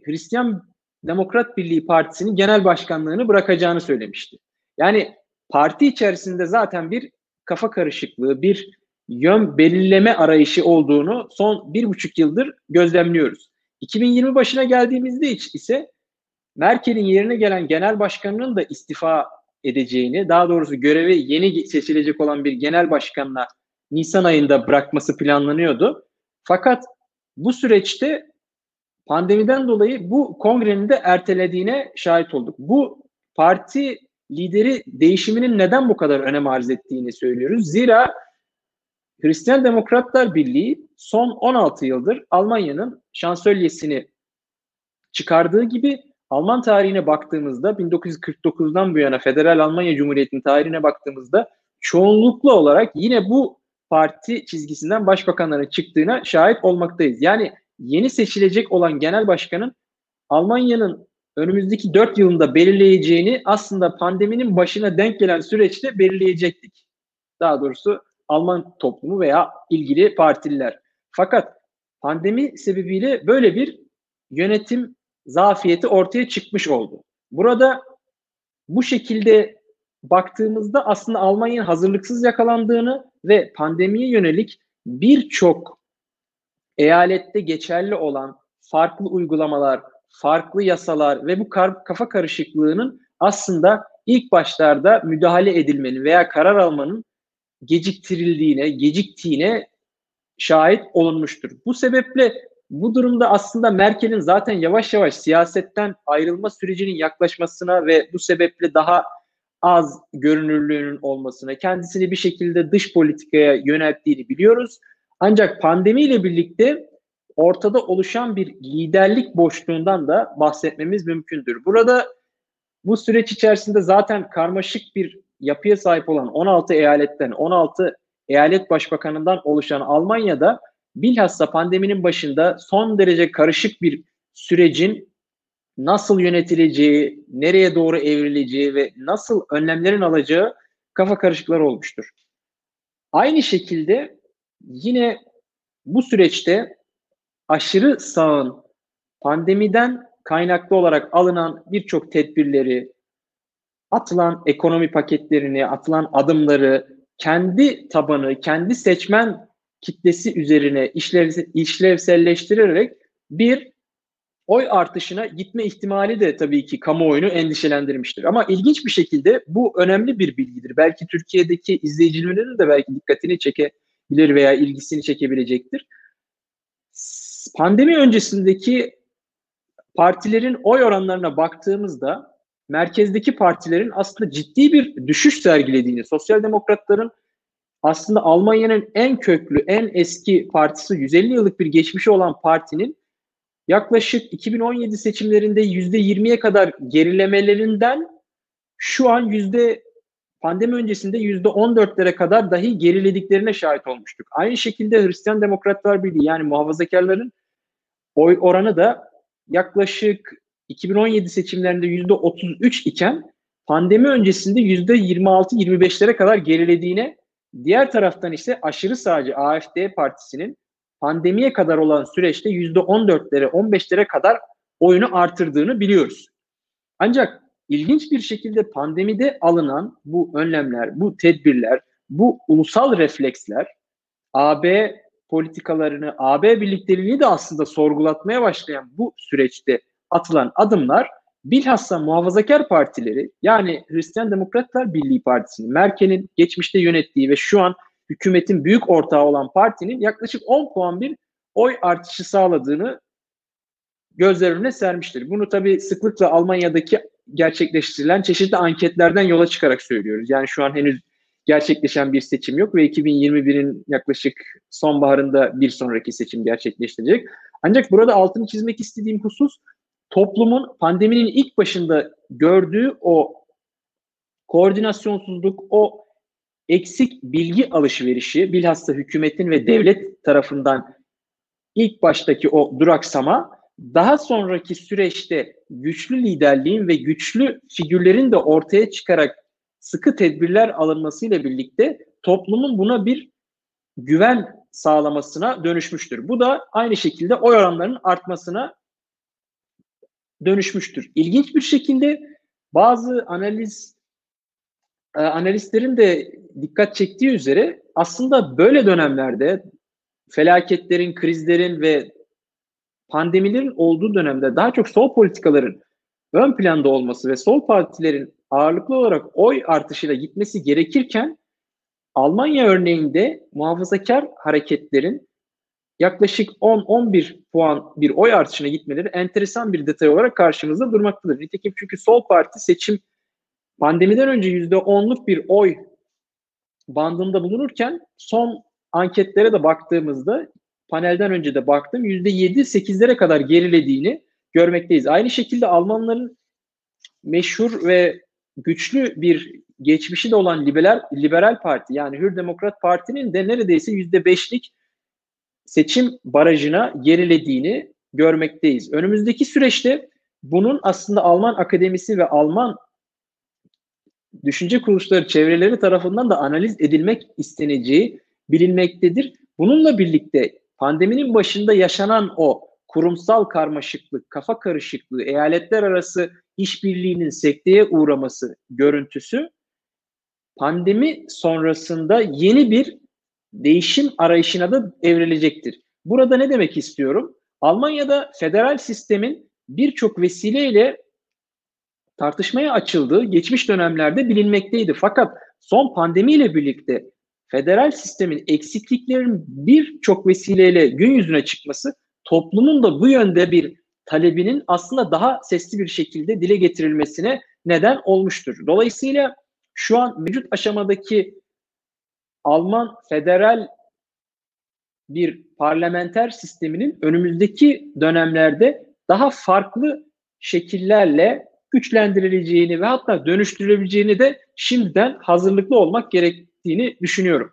Hristiyan Demokrat Birliği Partisi'nin genel başkanlığını bırakacağını söylemişti. Yani parti içerisinde zaten bir kafa karışıklığı, bir yön belirleme arayışı olduğunu son bir buçuk yıldır gözlemliyoruz. 2020 başına geldiğimizde ise Merkel'in yerine gelen genel başkanının da istifa edeceğini, daha doğrusu görevi yeni seçilecek olan bir genel başkanla Nisan ayında bırakması planlanıyordu. Fakat bu süreçte pandemiden dolayı bu kongrenin de ertelediğine şahit olduk. Bu parti lideri değişiminin neden bu kadar önem arz ettiğini söylüyoruz. Zira Hristiyan Demokratlar Birliği son 16 yıldır Almanya'nın şansölyesini çıkardığı gibi Alman tarihine baktığımızda 1949'dan bu yana Federal Almanya Cumhuriyeti'nin tarihine baktığımızda çoğunluklu olarak yine bu parti çizgisinden başbakanların çıktığına şahit olmaktayız. Yani yeni seçilecek olan genel başkanın Almanya'nın önümüzdeki 4 yılında belirleyeceğini aslında pandeminin başına denk gelen süreçte belirleyecektik. Daha doğrusu Alman toplumu veya ilgili partililer. Fakat pandemi sebebiyle böyle bir yönetim zafiyeti ortaya çıkmış oldu. Burada bu şekilde baktığımızda aslında Almanya'nın hazırlıksız yakalandığını ve pandemiye yönelik birçok eyalette geçerli olan farklı uygulamalar, farklı yasalar ve bu kafa karışıklığının aslında ilk başlarda müdahale edilmenin veya karar almanın geciktirildiğine, geciktiğine şahit olunmuştur. Bu sebeple bu durumda aslında Merkel'in zaten yavaş yavaş siyasetten ayrılma sürecinin yaklaşmasına ve bu sebeple daha az görünürlüğünün olmasına, kendisini bir şekilde dış politikaya yönelttiğini biliyoruz. Ancak pandemiyle birlikte ortada oluşan bir liderlik boşluğundan da bahsetmemiz mümkündür. Burada bu süreç içerisinde zaten karmaşık bir yapıya sahip olan 16 eyaletten 16 eyalet başbakanından oluşan Almanya'da bilhassa pandeminin başında son derece karışık bir sürecin nasıl yönetileceği, nereye doğru evrileceği ve nasıl önlemlerin alacağı kafa karışıkları olmuştur. Aynı şekilde yine bu süreçte aşırı sağın pandemiden kaynaklı olarak alınan birçok tedbirleri, atılan ekonomi paketlerini, atılan adımları kendi tabanı, kendi seçmen kitlesi üzerine işlev, işlevselleştirerek bir oy artışına gitme ihtimali de tabii ki kamuoyunu endişelendirmiştir. Ama ilginç bir şekilde bu önemli bir bilgidir. Belki Türkiye'deki izleyicilerin de belki dikkatini çekebilir veya ilgisini çekebilecektir. Pandemi öncesindeki partilerin oy oranlarına baktığımızda merkezdeki partilerin aslında ciddi bir düşüş sergilediğini, sosyal demokratların aslında Almanya'nın en köklü, en eski partisi 150 yıllık bir geçmişi olan partinin yaklaşık 2017 seçimlerinde %20'ye kadar gerilemelerinden şu an yüzde pandemi öncesinde yüzde 14'lere kadar dahi gerilediklerine şahit olmuştuk. Aynı şekilde Hristiyan Demokratlar Birliği yani muhafazakarların oy oranı da yaklaşık 2017 seçimlerinde yüzde 33 iken pandemi öncesinde yüzde 26-25'lere kadar gerilediğine, diğer taraftan ise aşırı sağcı AFD partisinin pandemiye kadar olan süreçte yüzde 14'lere 15'lere kadar oyunu artırdığını biliyoruz. Ancak ilginç bir şekilde pandemide alınan bu önlemler, bu tedbirler, bu ulusal refleksler AB politikalarını, AB birlikteliğini de aslında sorgulatmaya başlayan bu süreçte atılan adımlar bilhassa muhafazakar partileri yani Hristiyan Demokratlar Birliği Partisi'nin, Merkel'in geçmişte yönettiği ve şu an hükümetin büyük ortağı olan partinin yaklaşık 10 puan bir oy artışı sağladığını gözler önüne sermiştir. Bunu tabii sıklıkla Almanya'daki gerçekleştirilen çeşitli anketlerden yola çıkarak söylüyoruz. Yani şu an henüz gerçekleşen bir seçim yok ve 2021'in yaklaşık sonbaharında bir sonraki seçim gerçekleştirecek. Ancak burada altını çizmek istediğim husus toplumun pandeminin ilk başında gördüğü o koordinasyonsuzluk, o eksik bilgi alışverişi bilhassa hükümetin ve devlet tarafından ilk baştaki o duraksama daha sonraki süreçte güçlü liderliğin ve güçlü figürlerin de ortaya çıkarak sıkı tedbirler alınmasıyla birlikte toplumun buna bir güven sağlamasına dönüşmüştür. Bu da aynı şekilde oy oranlarının artmasına dönüşmüştür. İlginç bir şekilde bazı analiz e, analistlerin de dikkat çektiği üzere aslında böyle dönemlerde felaketlerin, krizlerin ve pandemilerin olduğu dönemde daha çok sol politikaların ön planda olması ve sol partilerin ağırlıklı olarak oy artışıyla gitmesi gerekirken Almanya örneğinde muhafazakar hareketlerin yaklaşık 10-11 puan bir oy artışına gitmeleri enteresan bir detay olarak karşımızda durmaktadır. Nitekim çünkü sol parti seçim pandemiden önce %10'luk bir oy bandında bulunurken son anketlere de baktığımızda panelden önce de baktım %7-8'lere kadar gerilediğini görmekteyiz. Aynı şekilde Almanların meşhur ve güçlü bir geçmişi de olan liberal, liberal parti yani Hür Demokrat Parti'nin de neredeyse %5'lik seçim barajına gerilediğini görmekteyiz. Önümüzdeki süreçte bunun aslında Alman akademisi ve Alman düşünce kuruluşları çevreleri tarafından da analiz edilmek isteneceği bilinmektedir. Bununla birlikte pandeminin başında yaşanan o kurumsal karmaşıklık, kafa karışıklığı, eyaletler arası işbirliğinin sekteye uğraması görüntüsü pandemi sonrasında yeni bir değişim arayışına da evrilecektir. Burada ne demek istiyorum? Almanya'da federal sistemin birçok vesileyle tartışmaya açıldığı geçmiş dönemlerde bilinmekteydi. Fakat son pandemiyle birlikte federal sistemin eksikliklerinin birçok vesileyle gün yüzüne çıkması toplumun da bu yönde bir talebinin aslında daha sesli bir şekilde dile getirilmesine neden olmuştur. Dolayısıyla şu an mevcut aşamadaki Alman federal bir parlamenter sisteminin önümüzdeki dönemlerde daha farklı şekillerle güçlendirileceğini ve hatta dönüştürülebileceğini de şimdiden hazırlıklı olmak gerektiğini düşünüyorum.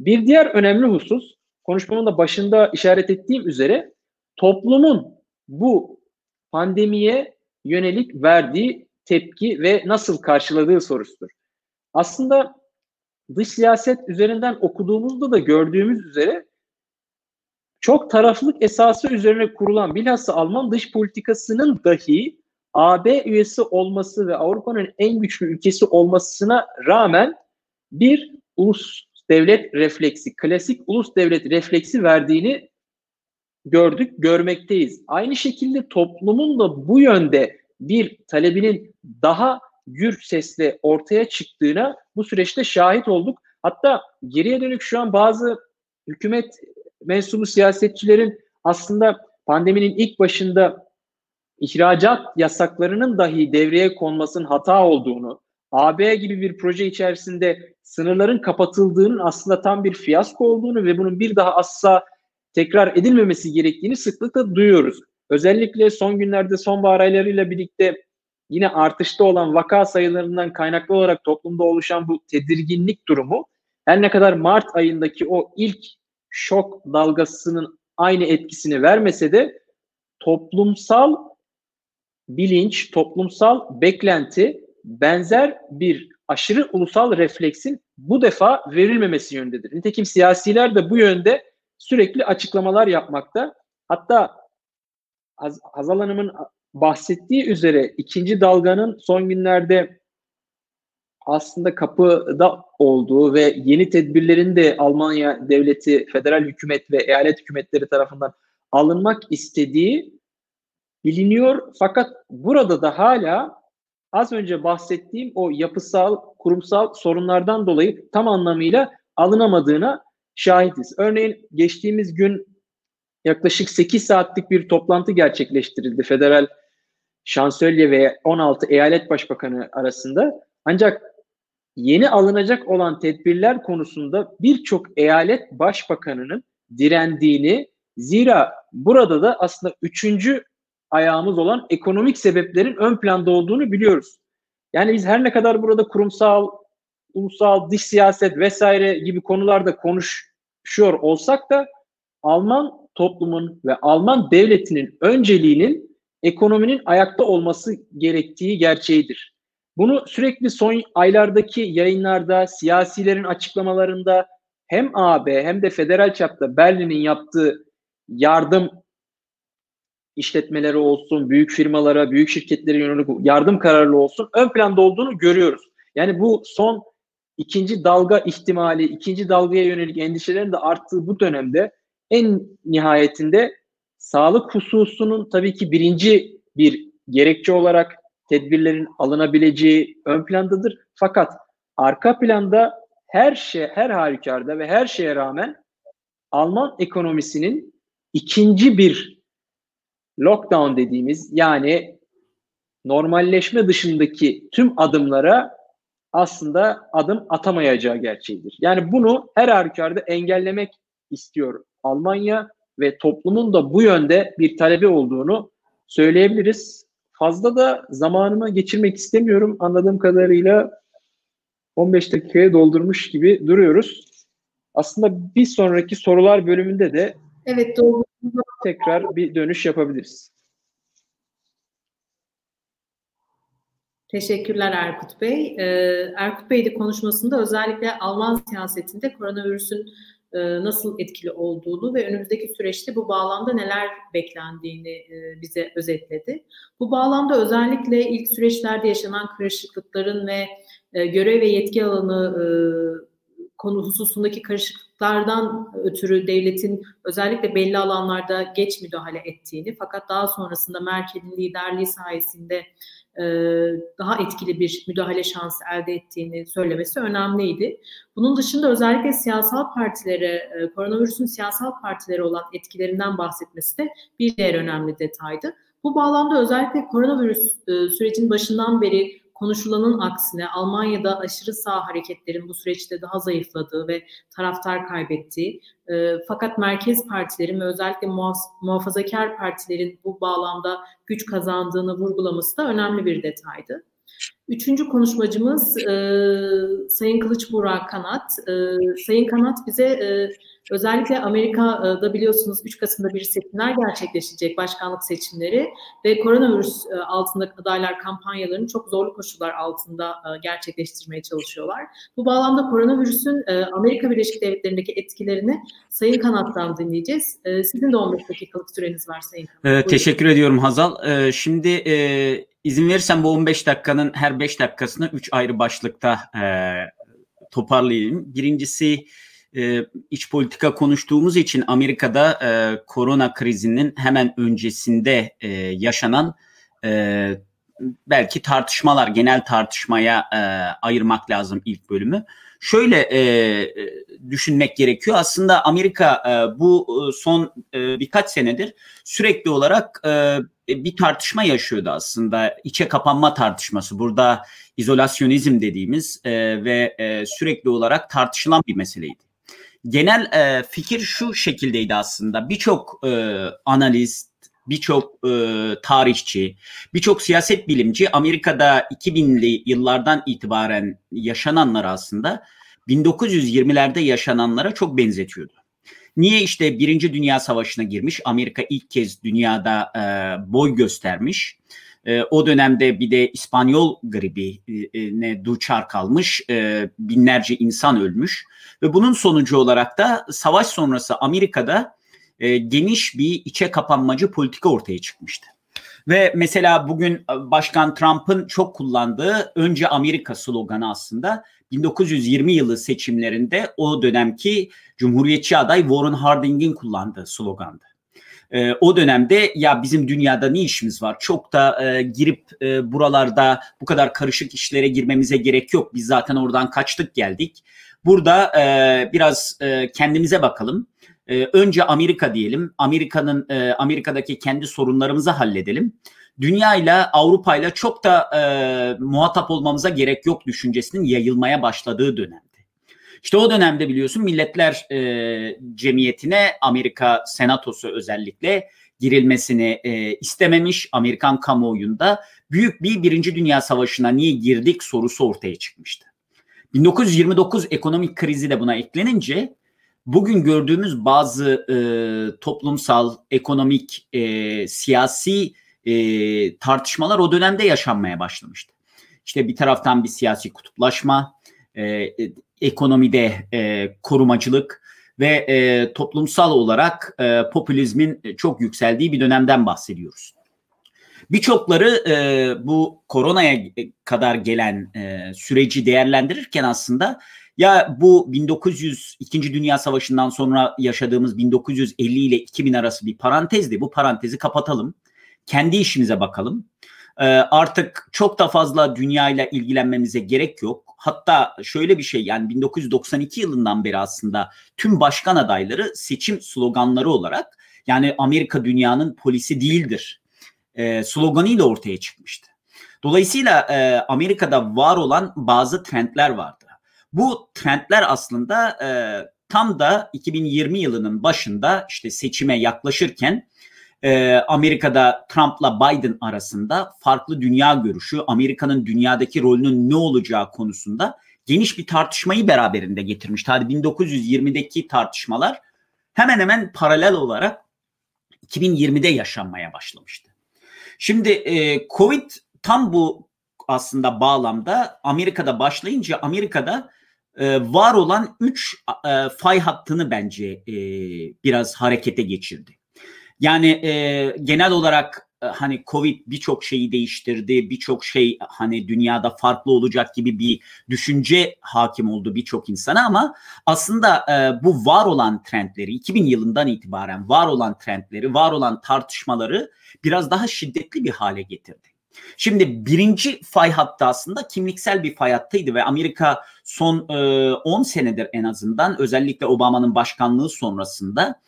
Bir diğer önemli husus, konuşmamın da başında işaret ettiğim üzere toplumun bu pandemiye yönelik verdiği tepki ve nasıl karşıladığı sorusudur. Aslında dış siyaset üzerinden okuduğumuzda da gördüğümüz üzere çok taraflık esası üzerine kurulan bilhassa Alman dış politikasının dahi AB üyesi olması ve Avrupa'nın en güçlü ülkesi olmasına rağmen bir ulus devlet refleksi, klasik ulus devlet refleksi verdiğini gördük, görmekteyiz. Aynı şekilde toplumun da bu yönde bir talebinin daha gür sesle ortaya çıktığına bu süreçte şahit olduk. Hatta geriye dönük şu an bazı hükümet mensubu siyasetçilerin aslında pandeminin ilk başında ihracat yasaklarının dahi devreye konmasının hata olduğunu, AB gibi bir proje içerisinde sınırların kapatıldığının aslında tam bir fiyasko olduğunu ve bunun bir daha asla tekrar edilmemesi gerektiğini sıklıkla duyuyoruz. Özellikle son günlerde sonbahar aylarıyla birlikte yine artışta olan vaka sayılarından kaynaklı olarak toplumda oluşan bu tedirginlik durumu her ne kadar Mart ayındaki o ilk şok dalgasının aynı etkisini vermese de toplumsal bilinç, toplumsal beklenti benzer bir aşırı ulusal refleksin bu defa verilmemesi yönündedir. Nitekim siyasiler de bu yönde sürekli açıklamalar yapmakta. Hatta Hazal Hanım'ın bahsettiği üzere ikinci dalganın son günlerde aslında kapıda olduğu ve yeni tedbirlerin de Almanya devleti, federal hükümet ve eyalet hükümetleri tarafından alınmak istediği biliniyor. Fakat burada da hala az önce bahsettiğim o yapısal, kurumsal sorunlardan dolayı tam anlamıyla alınamadığına şahitiz. Örneğin geçtiğimiz gün yaklaşık 8 saatlik bir toplantı gerçekleştirildi federal şansölye ve 16 eyalet başbakanı arasında. Ancak yeni alınacak olan tedbirler konusunda birçok eyalet başbakanının direndiğini zira burada da aslında üçüncü ayağımız olan ekonomik sebeplerin ön planda olduğunu biliyoruz. Yani biz her ne kadar burada kurumsal, ulusal, dış siyaset vesaire gibi konularda konuşuyor olsak da Alman toplumun ve Alman devletinin önceliğinin ekonominin ayakta olması gerektiği gerçeğidir. Bunu sürekli son aylardaki yayınlarda, siyasilerin açıklamalarında hem AB hem de federal çapta Berlin'in yaptığı yardım işletmeleri olsun, büyük firmalara, büyük şirketlere yönelik yardım kararlı olsun ön planda olduğunu görüyoruz. Yani bu son ikinci dalga ihtimali, ikinci dalgaya yönelik endişelerin de arttığı bu dönemde en nihayetinde sağlık hususunun tabii ki birinci bir gerekçe olarak tedbirlerin alınabileceği ön plandadır. Fakat arka planda her şey, her halükarda ve her şeye rağmen Alman ekonomisinin ikinci bir lockdown dediğimiz yani normalleşme dışındaki tüm adımlara aslında adım atamayacağı gerçeğidir. Yani bunu her halükarda engellemek istiyor Almanya ve toplumun da bu yönde bir talebi olduğunu söyleyebiliriz. Fazla da zamanımı geçirmek istemiyorum. Anladığım kadarıyla 15 dakikaya doldurmuş gibi duruyoruz. Aslında bir sonraki sorular bölümünde de Evet doğru. tekrar bir dönüş yapabiliriz. Teşekkürler Erkut Bey. Ee, Erkut Bey de konuşmasında özellikle Alman siyasetinde koronavirüsün nasıl etkili olduğunu ve önümüzdeki süreçte bu bağlamda neler beklendiğini e, bize özetledi. Bu bağlamda özellikle ilk süreçlerde yaşanan karışıklıkların ve e, görev ve yetki alanı konu hususundaki karışıklıklardan ötürü devletin özellikle belli alanlarda geç müdahale ettiğini fakat daha sonrasında Merkel'in liderliği sayesinde e, daha etkili bir müdahale şansı elde ettiğini söylemesi önemliydi. Bunun dışında özellikle siyasal partilere, e, koronavirüsün siyasal partilere olan etkilerinden bahsetmesi de bir diğer önemli detaydı. Bu bağlamda özellikle koronavirüs e, sürecin başından beri konuşulanın aksine Almanya'da aşırı sağ hareketlerin bu süreçte daha zayıfladığı ve taraftar kaybettiği e, fakat merkez partilerin ve özellikle muhafazakar partilerin bu bağlamda güç kazandığını vurgulaması da önemli bir detaydı. Üçüncü konuşmacımız e, Sayın Kılıç Burak Kanat. E, Sayın Kanat bize e, özellikle Amerika'da biliyorsunuz 3 Kasım'da bir seçimler gerçekleşecek, başkanlık seçimleri ve koronavirüs e, altındaki adaylar kampanyalarını çok zorlu koşullar altında e, gerçekleştirmeye çalışıyorlar. Bu bağlamda koronavirüsün e, Amerika Birleşik Devletleri'ndeki etkilerini Sayın Kanat'tan dinleyeceğiz. Sizin de 15 dakikalık süreniz var Sayın Kanat. E, teşekkür ediyorum Hazal. E, şimdi e, İzin verirsen bu 15 dakikanın her 5 dakikasını 3 ayrı başlıkta e, toparlayayım. Birincisi e, iç politika konuştuğumuz için Amerika'da e, korona krizinin hemen öncesinde e, yaşanan e, belki tartışmalar, genel tartışmaya e, ayırmak lazım ilk bölümü. Şöyle e, düşünmek gerekiyor. Aslında Amerika e, bu e, son e, birkaç senedir sürekli olarak e, bir tartışma yaşıyordu aslında. İçe kapanma tartışması. Burada izolasyonizm dediğimiz e, ve e, sürekli olarak tartışılan bir meseleydi. Genel e, fikir şu şekildeydi aslında. Birçok e, analist, birçok e, tarihçi, birçok siyaset bilimci Amerika'da 2000'li yıllardan itibaren yaşananlar aslında 1920'lerde yaşananlara çok benzetiyordu. Niye işte Birinci Dünya Savaşı'na girmiş? Amerika ilk kez dünyada e, boy göstermiş E, o dönemde bir de İspanyol gribi e, ne duçar kalmış, e, binlerce insan ölmüş ve bunun sonucu olarak da savaş sonrası Amerika'da e, geniş bir içe kapanmacı politika ortaya çıkmıştı. Ve mesela bugün e, Başkan Trump'ın çok kullandığı önce Amerika sloganı aslında 1920 yılı seçimlerinde o dönemki Cumhuriyetçi aday Warren Harding'in kullandığı slogandı. E, o dönemde ya bizim dünyada ne işimiz var? Çok da e, girip e, buralarda bu kadar karışık işlere girmemize gerek yok. Biz zaten oradan kaçtık geldik. Burada e, biraz e, kendimize bakalım. E, önce Amerika diyelim. Amerika'nın e, Amerika'daki kendi sorunlarımızı halledelim. Dünya ile Avrupa ile çok da e, muhatap olmamıza gerek yok düşüncesinin yayılmaya başladığı dönemdi. İşte o dönemde biliyorsun Milletler e, Cemiyeti'ne Amerika Senatosu özellikle girilmesini e, istememiş Amerikan kamuoyunda büyük bir Birinci Dünya Savaşı'na niye girdik sorusu ortaya çıkmıştı. 1929 ekonomik krizi de buna eklenince bugün gördüğümüz bazı e, toplumsal, ekonomik, e, siyasi e, tartışmalar o dönemde yaşanmaya başlamıştı. İşte bir taraftan bir siyasi kutuplaşma, e, ekonomide e, korumacılık ve e, toplumsal olarak e, popülizmin çok yükseldiği bir dönemden bahsediyoruz. Birçokları e, bu koronaya kadar gelen e, süreci değerlendirirken aslında ya bu 1900 2. Dünya Savaşı'ndan sonra yaşadığımız 1950 ile 2000 arası bir parantezdi. Bu parantezi kapatalım. Kendi işimize bakalım. E, artık çok da fazla dünyayla ilgilenmemize gerek yok. Hatta şöyle bir şey yani 1992 yılından beri aslında tüm başkan adayları seçim sloganları olarak yani Amerika dünyanın polisi değildir e, sloganıyla ortaya çıkmıştı. Dolayısıyla e, Amerika'da var olan bazı trendler vardı. Bu trendler aslında e, tam da 2020 yılının başında işte seçime yaklaşırken e, Amerika'da Trump'la Biden arasında farklı dünya görüşü, Amerika'nın dünyadaki rolünün ne olacağı konusunda geniş bir tartışmayı beraberinde getirmişti. Hadi 1920'deki tartışmalar hemen hemen paralel olarak 2020'de yaşanmaya başlamıştı. Şimdi e, Covid tam bu aslında bağlamda Amerika'da başlayınca Amerika'da e, var olan 3 e, fay hattını bence e, biraz harekete geçirdi. Yani e, genel olarak e, hani Covid birçok şeyi değiştirdi, birçok şey hani dünyada farklı olacak gibi bir düşünce hakim oldu birçok insana ama aslında e, bu var olan trendleri 2000 yılından itibaren var olan trendleri, var olan tartışmaları biraz daha şiddetli bir hale getirdi. Şimdi birinci fay hattı aslında kimliksel bir fay hattıydı ve Amerika son 10 e, senedir en azından özellikle Obama'nın başkanlığı sonrasında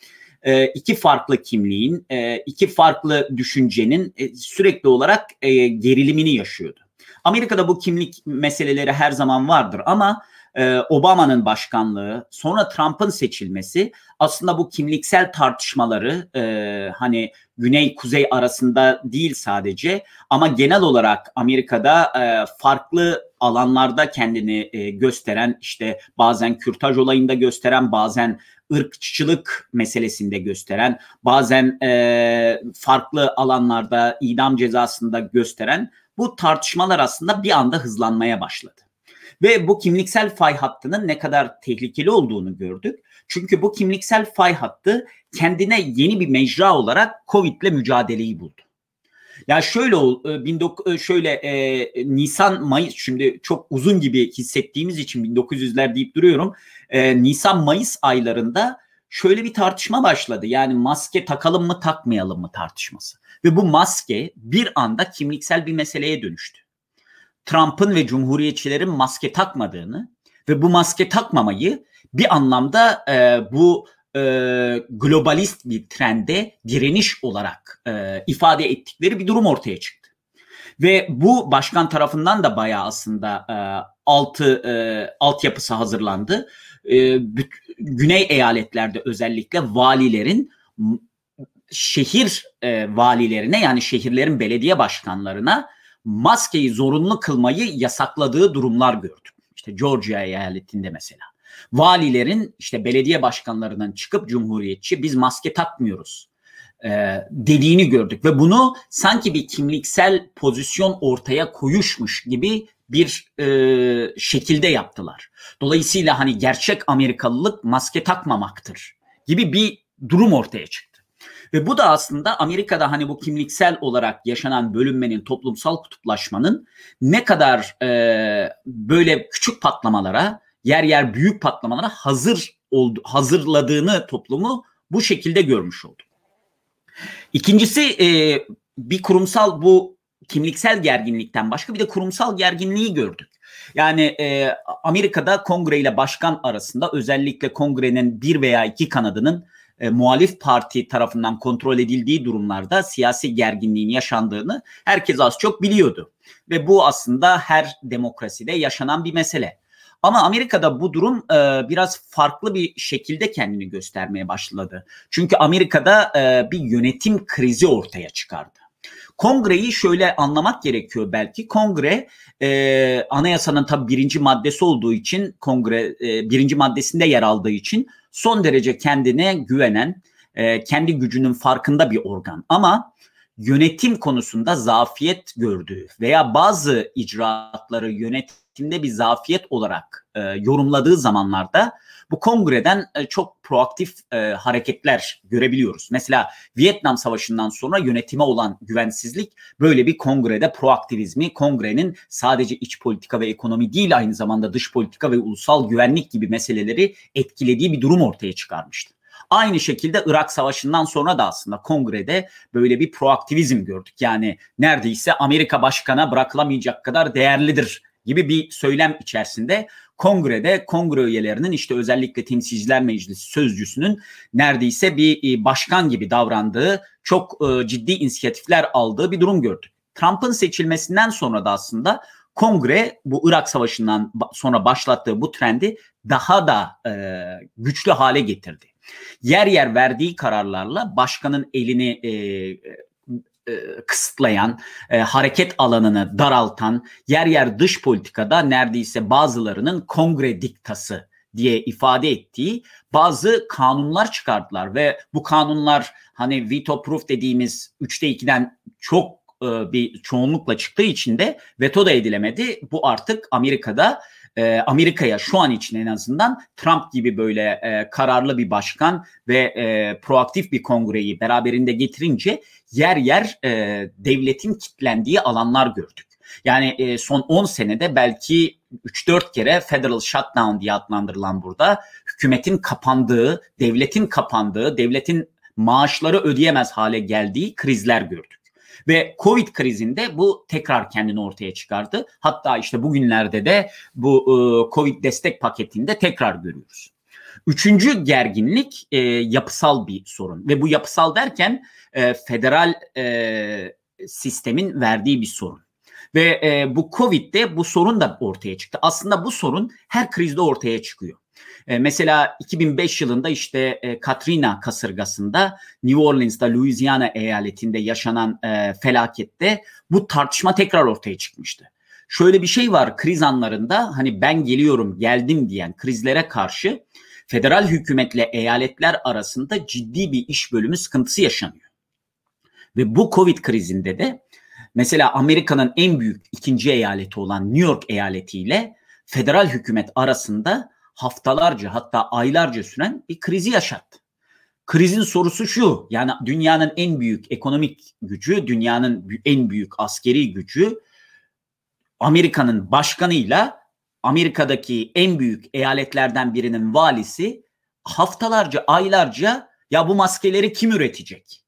e, iki farklı kimliğin, iki farklı düşüncenin e, sürekli olarak e, gerilimini yaşıyordu. Amerika'da bu kimlik meseleleri her zaman vardır ama e, Obama'nın başkanlığı, sonra Trump'ın seçilmesi aslında bu kimliksel tartışmaları hani güney kuzey arasında değil sadece ama genel olarak Amerika'da farklı alanlarda kendini gösteren işte bazen kürtaj olayında gösteren bazen ırkçılık meselesinde gösteren bazen e, farklı alanlarda idam cezasında gösteren bu tartışmalar aslında bir anda hızlanmaya başladı. Ve bu kimliksel fay hattının ne kadar tehlikeli olduğunu gördük. Çünkü bu kimliksel fay hattı kendine yeni bir mecra olarak Covid ile mücadeleyi buldu. Ya şöyle ol, e, e, şöyle e, Nisan Mayıs şimdi çok uzun gibi hissettiğimiz için 1900'ler deyip duruyorum. E, Nisan Mayıs aylarında şöyle bir tartışma başladı. Yani maske takalım mı takmayalım mı tartışması. Ve bu maske bir anda kimliksel bir meseleye dönüştü. Trump'ın ve cumhuriyetçilerin maske takmadığını ve bu maske takmamayı bir anlamda e, bu e, globalist bir trende direniş olarak e, ifade ettikleri bir durum ortaya çıktı. Ve bu başkan tarafından da bayağı aslında e, altı e, altyapısı hazırlandı. E, güney eyaletlerde özellikle valilerin şehir e, valilerine yani şehirlerin belediye başkanlarına maskeyi zorunlu kılmayı yasakladığı durumlar gördük. İşte Georgia eyaletinde mesela. Valilerin işte belediye başkanlarından çıkıp cumhuriyetçi biz maske takmıyoruz e, dediğini gördük ve bunu sanki bir kimliksel pozisyon ortaya koyuşmuş gibi bir e, şekilde yaptılar. Dolayısıyla hani gerçek Amerikalılık maske takmamaktır gibi bir durum ortaya çıktı. Ve bu da aslında Amerika'da hani bu kimliksel olarak yaşanan bölünmenin, toplumsal kutuplaşmanın ne kadar e, böyle küçük patlamalara, yer yer büyük patlamalara hazır oldu, hazırladığını toplumu bu şekilde görmüş olduk. İkincisi e, bir kurumsal bu kimliksel gerginlikten başka bir de kurumsal gerginliği gördük. Yani e, Amerika'da kongre ile başkan arasında özellikle kongrenin bir veya iki kanadının e, muhalif parti tarafından kontrol edildiği durumlarda siyasi gerginliğin yaşandığını herkes az çok biliyordu. Ve bu aslında her demokraside yaşanan bir mesele. Ama Amerika'da bu durum e, biraz farklı bir şekilde kendini göstermeye başladı. Çünkü Amerika'da e, bir yönetim krizi ortaya çıkardı. Kongreyi şöyle anlamak gerekiyor belki. Kongre e, anayasanın tabi birinci maddesi olduğu için kongre e, birinci maddesinde yer aldığı için son derece kendine güvenen, e, kendi gücünün farkında bir organ. Ama yönetim konusunda zafiyet gördüğü veya bazı icraatları yönetimde bir zafiyet olarak e, yorumladığı zamanlarda bu kongreden e, çok proaktif e, hareketler görebiliyoruz. Mesela Vietnam Savaşı'ndan sonra yönetime olan güvensizlik böyle bir kongrede proaktivizmi, kongrenin sadece iç politika ve ekonomi değil aynı zamanda dış politika ve ulusal güvenlik gibi meseleleri etkilediği bir durum ortaya çıkarmıştı. Aynı şekilde Irak Savaşı'ndan sonra da aslında kongrede böyle bir proaktivizm gördük. Yani neredeyse Amerika başkana bırakılamayacak kadar değerlidir gibi bir söylem içerisinde kongrede kongre üyelerinin işte özellikle temsilciler meclisi sözcüsünün neredeyse bir e, başkan gibi davrandığı çok e, ciddi inisiyatifler aldığı bir durum gördük. Trump'ın seçilmesinden sonra da aslında kongre bu Irak Savaşı'ndan sonra başlattığı bu trendi daha da e, güçlü hale getirdi. Yer yer verdiği kararlarla başkanın elini kısıtlayan, e, hareket alanını daraltan, yer yer dış politikada neredeyse bazılarının kongre diktası diye ifade ettiği bazı kanunlar çıkardılar ve bu kanunlar hani veto proof dediğimiz 3'te 2'den çok e, bir çoğunlukla çıktığı için de veto da edilemedi. Bu artık Amerika'da e, Amerika'ya şu an için en azından Trump gibi böyle e, kararlı bir başkan ve e, proaktif bir kongreyi beraberinde getirince yer yer e, devletin kitlendiği alanlar gördük. Yani e, son 10 senede belki 3-4 kere federal shutdown diye adlandırılan burada hükümetin kapandığı, devletin kapandığı, devletin maaşları ödeyemez hale geldiği krizler gördük. Ve Covid krizinde bu tekrar kendini ortaya çıkardı. Hatta işte bugünlerde de bu e, Covid destek paketinde tekrar görüyoruz. Üçüncü gerginlik e, yapısal bir sorun ve bu yapısal derken e, federal e, sistemin verdiği bir sorun. Ve e, bu Covid'de bu sorun da ortaya çıktı. Aslında bu sorun her krizde ortaya çıkıyor. E, mesela 2005 yılında işte e, Katrina kasırgasında New Orleans'da Louisiana eyaletinde yaşanan e, felakette bu tartışma tekrar ortaya çıkmıştı. Şöyle bir şey var kriz anlarında hani ben geliyorum geldim diyen krizlere karşı federal hükümetle eyaletler arasında ciddi bir iş bölümü sıkıntısı yaşanıyor. Ve bu Covid krizinde de mesela Amerika'nın en büyük ikinci eyaleti olan New York eyaletiyle federal hükümet arasında haftalarca hatta aylarca süren bir krizi yaşattı. Krizin sorusu şu yani dünyanın en büyük ekonomik gücü, dünyanın en büyük askeri gücü Amerika'nın başkanıyla Amerika'daki en büyük eyaletlerden birinin valisi haftalarca, aylarca ya bu maskeleri kim üretecek?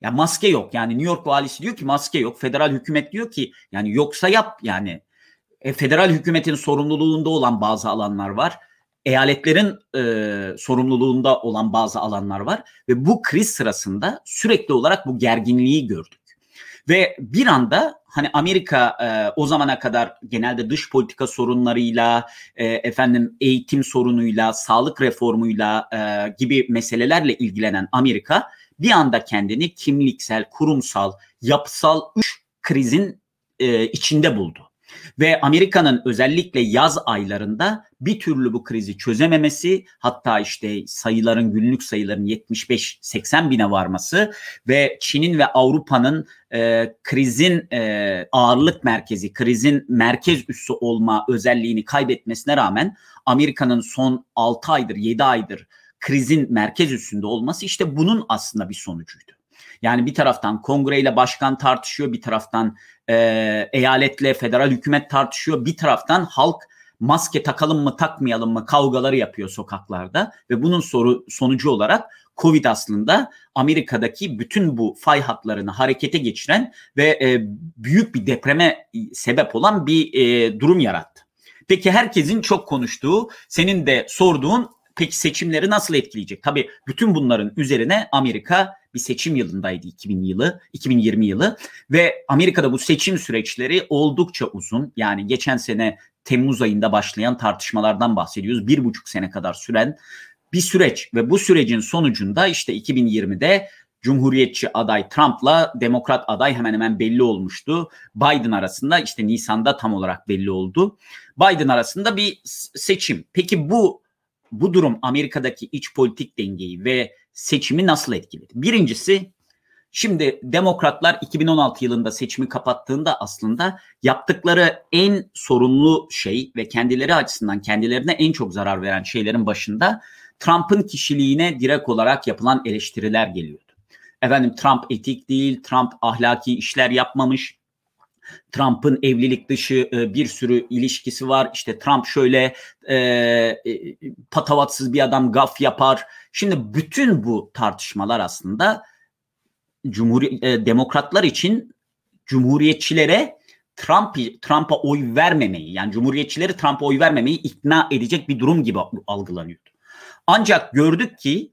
Ya maske yok. Yani New York valisi diyor ki maske yok. Federal hükümet diyor ki yani yoksa yap yani. E, federal hükümetin sorumluluğunda olan bazı alanlar var eyaletlerin e, sorumluluğunda olan bazı alanlar var ve bu kriz sırasında sürekli olarak bu gerginliği gördük. Ve bir anda hani Amerika e, o zamana kadar genelde dış politika sorunlarıyla, e, efendim eğitim sorunuyla, sağlık reformuyla e, gibi meselelerle ilgilenen Amerika bir anda kendini kimliksel, kurumsal, yapısal üç krizin e, içinde buldu. Ve Amerika'nın özellikle yaz aylarında bir türlü bu krizi çözememesi hatta işte sayıların günlük sayıların 75-80 bine varması ve Çin'in ve Avrupa'nın e, krizin e, ağırlık merkezi, krizin merkez üssü olma özelliğini kaybetmesine rağmen Amerika'nın son 6 aydır 7 aydır krizin merkez üstünde olması işte bunun aslında bir sonucuydu. Yani bir taraftan kongreyle başkan tartışıyor, bir taraftan e, eyaletle federal hükümet tartışıyor, bir taraftan halk maske takalım mı takmayalım mı kavgaları yapıyor sokaklarda ve bunun soru sonucu olarak Covid aslında Amerika'daki bütün bu fay hatlarını harekete geçiren ve e, büyük bir depreme sebep olan bir e, durum yarattı. Peki herkesin çok konuştuğu, senin de sorduğun peki seçimleri nasıl etkileyecek? Tabii bütün bunların üzerine Amerika bir seçim yılındaydı 2000 yılı, 2020 yılı ve Amerika'da bu seçim süreçleri oldukça uzun. Yani geçen sene Temmuz ayında başlayan tartışmalardan bahsediyoruz. Bir buçuk sene kadar süren bir süreç ve bu sürecin sonucunda işte 2020'de Cumhuriyetçi aday Trump'la Demokrat aday hemen hemen belli olmuştu. Biden arasında işte Nisan'da tam olarak belli oldu. Biden arasında bir seçim. Peki bu bu durum Amerika'daki iç politik dengeyi ve seçimi nasıl etkiledi? Birincisi şimdi demokratlar 2016 yılında seçimi kapattığında aslında yaptıkları en sorunlu şey ve kendileri açısından kendilerine en çok zarar veren şeylerin başında Trump'ın kişiliğine direkt olarak yapılan eleştiriler geliyordu. Efendim Trump etik değil, Trump ahlaki işler yapmamış, Trump'ın evlilik dışı e, bir sürü ilişkisi var. İşte Trump şöyle e, e, patavatsız bir adam gaf yapar. Şimdi bütün bu tartışmalar aslında Cumhur e, demokratlar için cumhuriyetçilere Trump Trump'a oy vermemeyi yani cumhuriyetçileri Trump'a oy vermemeyi ikna edecek bir durum gibi algılanıyordu. Ancak gördük ki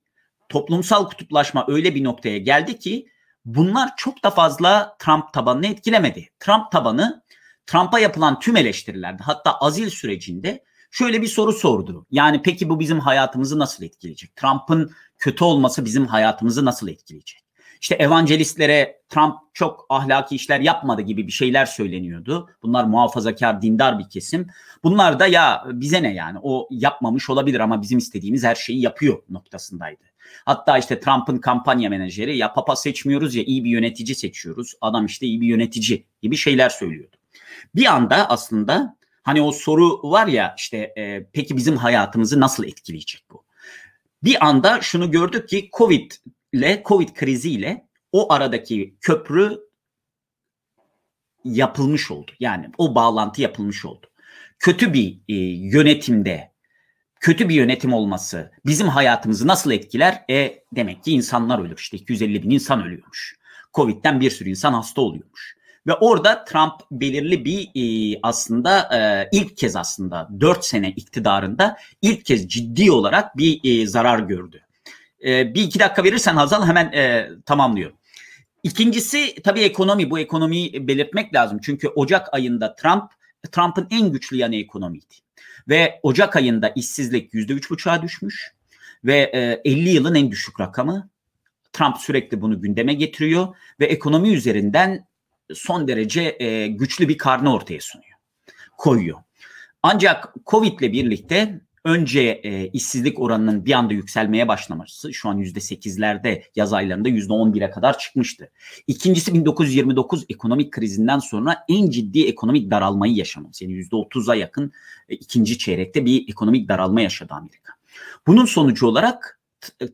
toplumsal kutuplaşma öyle bir noktaya geldi ki bunlar çok da fazla Trump tabanını etkilemedi. Trump tabanı Trump'a yapılan tüm eleştirilerde hatta azil sürecinde şöyle bir soru sordu. Yani peki bu bizim hayatımızı nasıl etkileyecek? Trump'ın kötü olması bizim hayatımızı nasıl etkileyecek? İşte evangelistlere Trump çok ahlaki işler yapmadı gibi bir şeyler söyleniyordu. Bunlar muhafazakar, dindar bir kesim. Bunlar da ya bize ne yani o yapmamış olabilir ama bizim istediğimiz her şeyi yapıyor noktasındaydı. Hatta işte Trump'ın kampanya menajeri ya papa seçmiyoruz ya iyi bir yönetici seçiyoruz. Adam işte iyi bir yönetici gibi şeyler söylüyordu. Bir anda aslında hani o soru var ya işte e, peki bizim hayatımızı nasıl etkileyecek bu? Bir anda şunu gördük ki Covid ile Covid kriziyle o aradaki köprü yapılmış oldu. Yani o bağlantı yapılmış oldu. Kötü bir e, yönetimde kötü bir yönetim olması bizim hayatımızı nasıl etkiler? E demek ki insanlar ölür. İşte 250 bin insan ölüyormuş. Covid'den bir sürü insan hasta oluyormuş. Ve orada Trump belirli bir e, aslında e, ilk kez aslında 4 sene iktidarında ilk kez ciddi olarak bir e, zarar gördü. E, bir iki dakika verirsen Hazal hemen e, tamamlıyorum. İkincisi tabii ekonomi. Bu ekonomiyi belirtmek lazım. Çünkü Ocak ayında Trump Trump'ın en güçlü yanı ekonomiydi. Ve Ocak ayında işsizlik %3,5'a düşmüş ve e, 50 yılın en düşük rakamı. Trump sürekli bunu gündeme getiriyor ve ekonomi üzerinden son derece e, güçlü bir karne ortaya sunuyor, koyuyor. Ancak Covid ile birlikte önce e, işsizlik oranının bir anda yükselmeye başlaması şu an yüzde sekizlerde yaz aylarında yüzde on bire kadar çıkmıştı. İkincisi 1929 ekonomik krizinden sonra en ciddi ekonomik daralmayı yaşaması. Yani yüzde otuza yakın e, ikinci çeyrekte bir ekonomik daralma yaşadı Amerika. Bunun sonucu olarak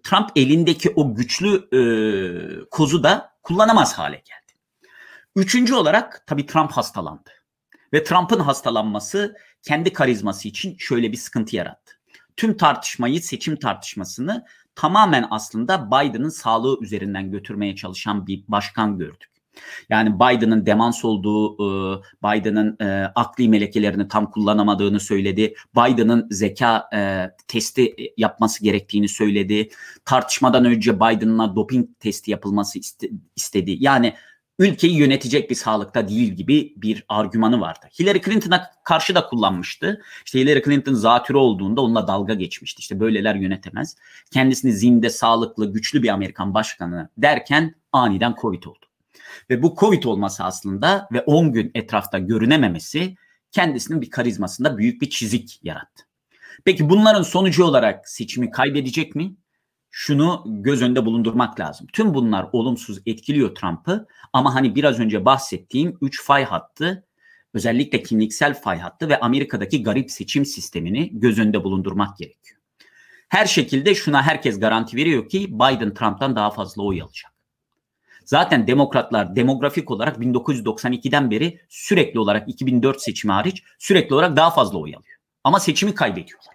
Trump elindeki o güçlü e, kozu da kullanamaz hale geldi. Üçüncü olarak tabii Trump hastalandı. Ve Trump'ın hastalanması kendi karizması için şöyle bir sıkıntı yarattı. Tüm tartışmayı, seçim tartışmasını tamamen aslında Biden'ın sağlığı üzerinden götürmeye çalışan bir başkan gördük. Yani Biden'ın demans olduğu, e, Biden'ın e, akli melekelerini tam kullanamadığını söyledi. Biden'ın zeka e, testi yapması gerektiğini söyledi. Tartışmadan önce Biden'la doping testi yapılması istedi. Yani ülkeyi yönetecek bir sağlıkta değil gibi bir argümanı vardı. Hillary Clinton'a karşı da kullanmıştı. İşte Hillary Clinton zatürre olduğunda onunla dalga geçmişti. İşte böyleler yönetemez. Kendisini zinde, sağlıklı, güçlü bir Amerikan başkanı derken aniden Covid oldu. Ve bu Covid olması aslında ve 10 gün etrafta görünememesi kendisinin bir karizmasında büyük bir çizik yarattı. Peki bunların sonucu olarak seçimi kaybedecek mi? Şunu göz önünde bulundurmak lazım. Tüm bunlar olumsuz etkiliyor Trump'ı ama hani biraz önce bahsettiğim 3 fay hattı özellikle kimliksel fay hattı ve Amerika'daki garip seçim sistemini göz önünde bulundurmak gerekiyor. Her şekilde şuna herkes garanti veriyor ki Biden Trump'tan daha fazla oy alacak. Zaten demokratlar demografik olarak 1992'den beri sürekli olarak 2004 seçimi hariç sürekli olarak daha fazla oy alıyor. Ama seçimi kaybediyorlar.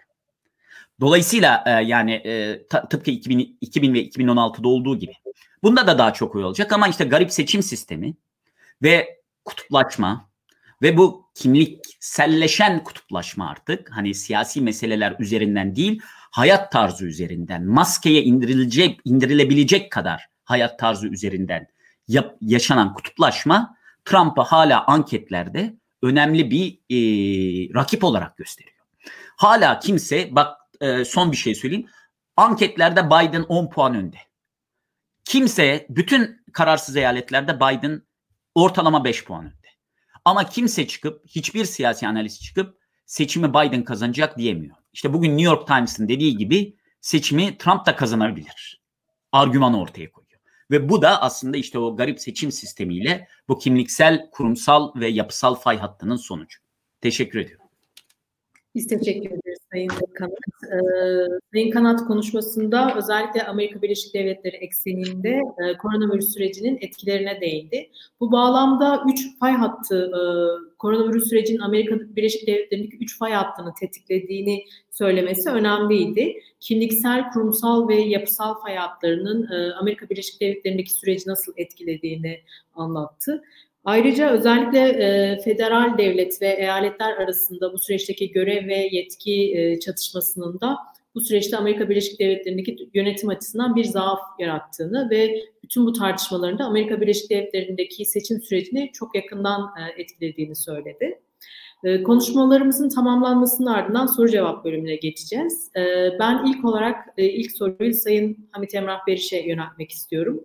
Dolayısıyla e, yani e, tıpkı 2000, 2000 ve 2016'da olduğu gibi. Bunda da daha çok oy olacak ama işte garip seçim sistemi ve kutuplaşma ve bu kimlikselleşen kutuplaşma artık hani siyasi meseleler üzerinden değil hayat tarzı üzerinden maskeye indirilecek indirilebilecek kadar hayat tarzı üzerinden yap, yaşanan kutuplaşma Trump'ı hala anketlerde önemli bir e, rakip olarak gösteriyor. Hala kimse bak e, son bir şey söyleyeyim. Anketlerde Biden 10 puan önde. Kimse bütün kararsız eyaletlerde Biden ortalama 5 puan önde. Ama kimse çıkıp hiçbir siyasi analist çıkıp seçimi Biden kazanacak diyemiyor. İşte bugün New York Times'ın dediği gibi seçimi Trump da kazanabilir. Argümanı ortaya koyuyor. Ve bu da aslında işte o garip seçim sistemiyle bu kimliksel, kurumsal ve yapısal fay hattının sonucu. Teşekkür ediyorum. Biz teşekkür ederiz Sayın Kanat. Sayın Kanat konuşmasında özellikle Amerika Birleşik Devletleri ekseninde koronavirüs sürecinin etkilerine değindi. Bu bağlamda 3 fay hattı, koronavirüs sürecinin Amerika Birleşik Devletleri'ndeki 3 fay hattını tetiklediğini söylemesi önemliydi. Kimliksel, kurumsal ve yapısal fay hatlarının Amerika Birleşik Devletleri'ndeki süreci nasıl etkilediğini anlattı. Ayrıca özellikle e, federal devlet ve eyaletler arasında bu süreçteki görev ve yetki e, çatışmasının da bu süreçte Amerika Birleşik Devletleri'ndeki yönetim açısından bir zaaf yarattığını ve bütün bu tartışmaların da Amerika Birleşik Devletleri'ndeki seçim sürecini çok yakından e, etkilediğini söyledi. E, konuşmalarımızın tamamlanmasının ardından soru cevap bölümüne geçeceğiz. E, ben ilk olarak e, ilk soruyu Sayın Hamit Emrah Beriş'e yöneltmek istiyorum.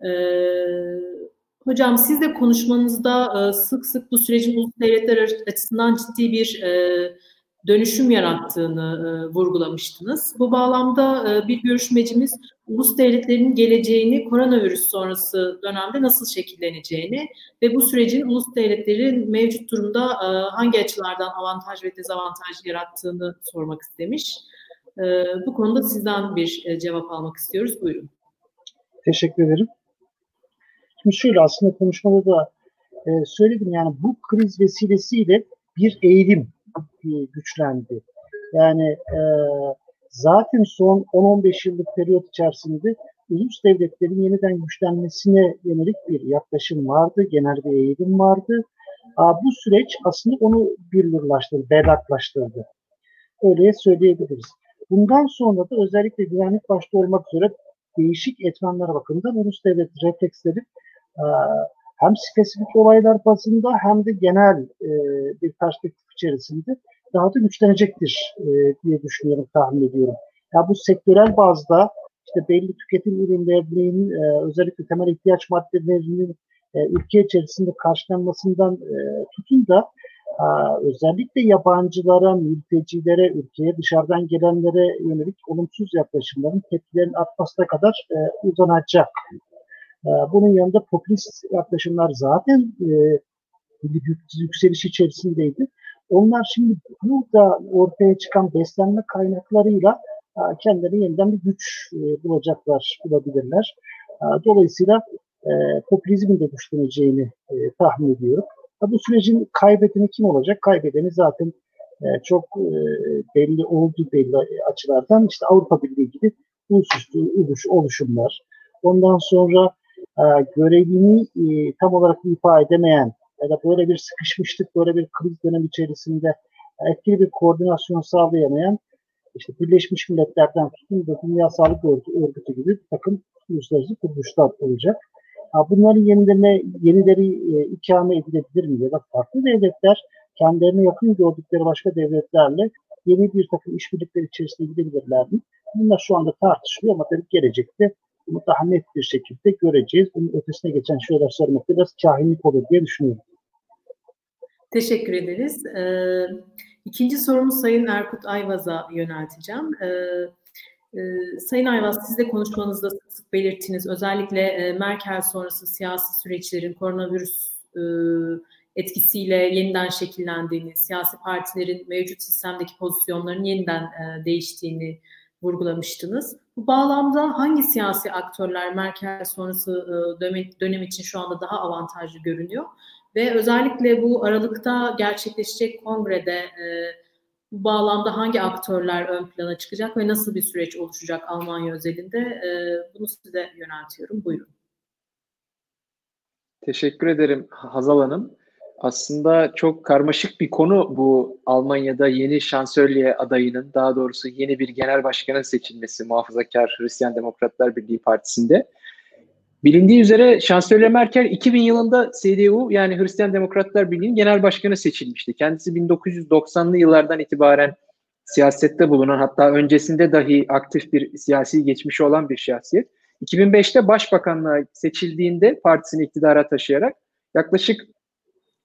Evet Hocam siz de konuşmanızda e, sık sık bu sürecin ulus devletler açısından ciddi bir e, dönüşüm yarattığını e, vurgulamıştınız. Bu bağlamda bir görüşmecimiz ulus devletlerin geleceğini koronavirüs sonrası dönemde nasıl şekilleneceğini ve bu sürecin ulus devletlerin mevcut durumda hangi açılardan avantaj ve dezavantaj yarattığını sormak istemiş. Bu konuda sizden bir cevap almak istiyoruz. Buyurun. Teşekkür ederim. Şöyle aslında konuşmada da e, söyledim yani bu kriz vesilesiyle bir eğilim e, güçlendi. Yani e, zaten son 10-15 yıllık periyot içerisinde ulus devletlerin yeniden güçlenmesine yönelik bir yaklaşım vardı, genel bir eğilim vardı. Aa, bu süreç aslında onu birliklaştırdı, berraklaştırdı. Öyle söyleyebiliriz. Bundan sonra da özellikle güvenlik başta olmak üzere değişik etmenler bakımından ulus devlet refleksleri hem spesifik olaylar bazında hem de genel e, bir perspektif içerisinde daha da güçlenecektir e, diye düşünüyorum, tahmin ediyorum. Ya bu sektörel bazda işte belli tüketim ürünlerinin e, özellikle temel ihtiyaç maddelerinin ülke içerisinde karşılanmasından tutun da özellikle yabancılara, mültecilere, ülkeye dışarıdan gelenlere yönelik olumsuz yaklaşımların tepkilerin artmasına kadar uzanacak ee, bunun yanında popülist yaklaşımlar zaten e, yükseliş içerisindeydi. Onlar şimdi burada ortaya çıkan beslenme kaynaklarıyla e, kendilerine yeniden bir güç e, bulacaklar, bulabilirler. Dolayısıyla popülizmin de güçleneceğini tahmin ediyorum. Bu sürecin kaybedeni kim olacak? Kaybedeni zaten çok belli oldu belli açılardan. İşte Avrupa Birliği gibi ulusüstü oluşumlar. Ondan sonra e, görevini e, tam olarak ifa edemeyen ya da böyle bir sıkışmışlık, böyle bir kriz dönem içerisinde etkili bir koordinasyon sağlayamayan işte Birleşmiş Milletler'den tutun da Dünya Sağlık Örgütü gibi bir takım uluslararası kuruluşlar olacak. Bunların yenilerine, yenileri e, ikame edilebilir mi? Ya da farklı devletler kendilerine yakın gördükleri başka devletlerle yeni bir takım işbirlikleri içerisinde gidebilirler mi? Bunlar şu anda tartışılıyor ama tabii gelecekte daha net bir şekilde göreceğiz. Bunun ötesine geçen şeyler söylemekte biraz kahinlik olur diye düşünüyorum. Teşekkür ederiz. Ee, ikinci sorumu Sayın Erkut Ayvaz'a yönelteceğim. Ee, e, Sayın Ayvaz, siz de konuşmanızda sık sık belirttiniz. Özellikle e, Merkel sonrası siyasi süreçlerin koronavirüs e, etkisiyle yeniden şekillendiğini, siyasi partilerin mevcut sistemdeki pozisyonlarının yeniden e, değiştiğini vurgulamıştınız. Bu bağlamda hangi siyasi aktörler Merkel sonrası e, dönem, için şu anda daha avantajlı görünüyor? Ve özellikle bu Aralık'ta gerçekleşecek kongrede e, bu bağlamda hangi aktörler ön plana çıkacak ve nasıl bir süreç oluşacak Almanya özelinde? E, bunu size yöneltiyorum. Buyurun. Teşekkür ederim Hazal Hanım. Aslında çok karmaşık bir konu bu Almanya'da yeni şansölye adayının, daha doğrusu yeni bir genel başkanın seçilmesi Muhafazakar Hristiyan Demokratlar Birliği Partisi'nde. Bilindiği üzere Şansölye Merkel 2000 yılında CDU yani Hristiyan Demokratlar Birliği'nin genel başkanı seçilmişti. Kendisi 1990'lı yıllardan itibaren siyasette bulunan hatta öncesinde dahi aktif bir siyasi geçmişi olan bir şahsiyet. 2005'te başbakanlığa seçildiğinde partisini iktidara taşıyarak yaklaşık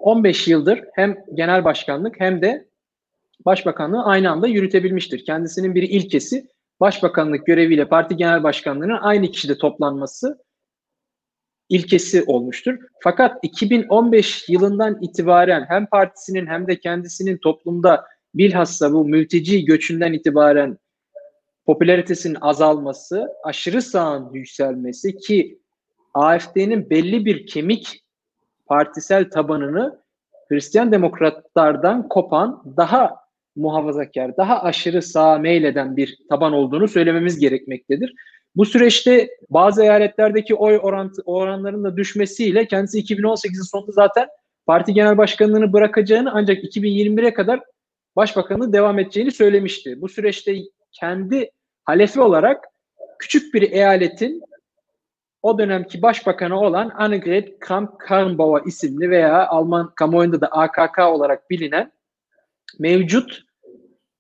15 yıldır hem genel başkanlık hem de başbakanlığı aynı anda yürütebilmiştir. Kendisinin bir ilkesi başbakanlık göreviyle parti genel başkanlığının aynı kişide toplanması ilkesi olmuştur. Fakat 2015 yılından itibaren hem partisinin hem de kendisinin toplumda bilhassa bu mülteci göçünden itibaren popülaritesinin azalması, aşırı sağın yükselmesi ki AFD'nin belli bir kemik partisel tabanını Hristiyan demokratlardan kopan daha muhafazakar, daha aşırı sağa meyleden bir taban olduğunu söylememiz gerekmektedir. Bu süreçte bazı eyaletlerdeki oy orantı, oranlarının da düşmesiyle kendisi 2018'in sonunda zaten parti genel başkanlığını bırakacağını ancak 2021'e kadar başbakanlığı devam edeceğini söylemişti. Bu süreçte kendi halefi olarak küçük bir eyaletin o dönemki başbakanı olan Annegret Kramp-Karrenbauer isimli veya Alman kamuoyunda da AKK olarak bilinen mevcut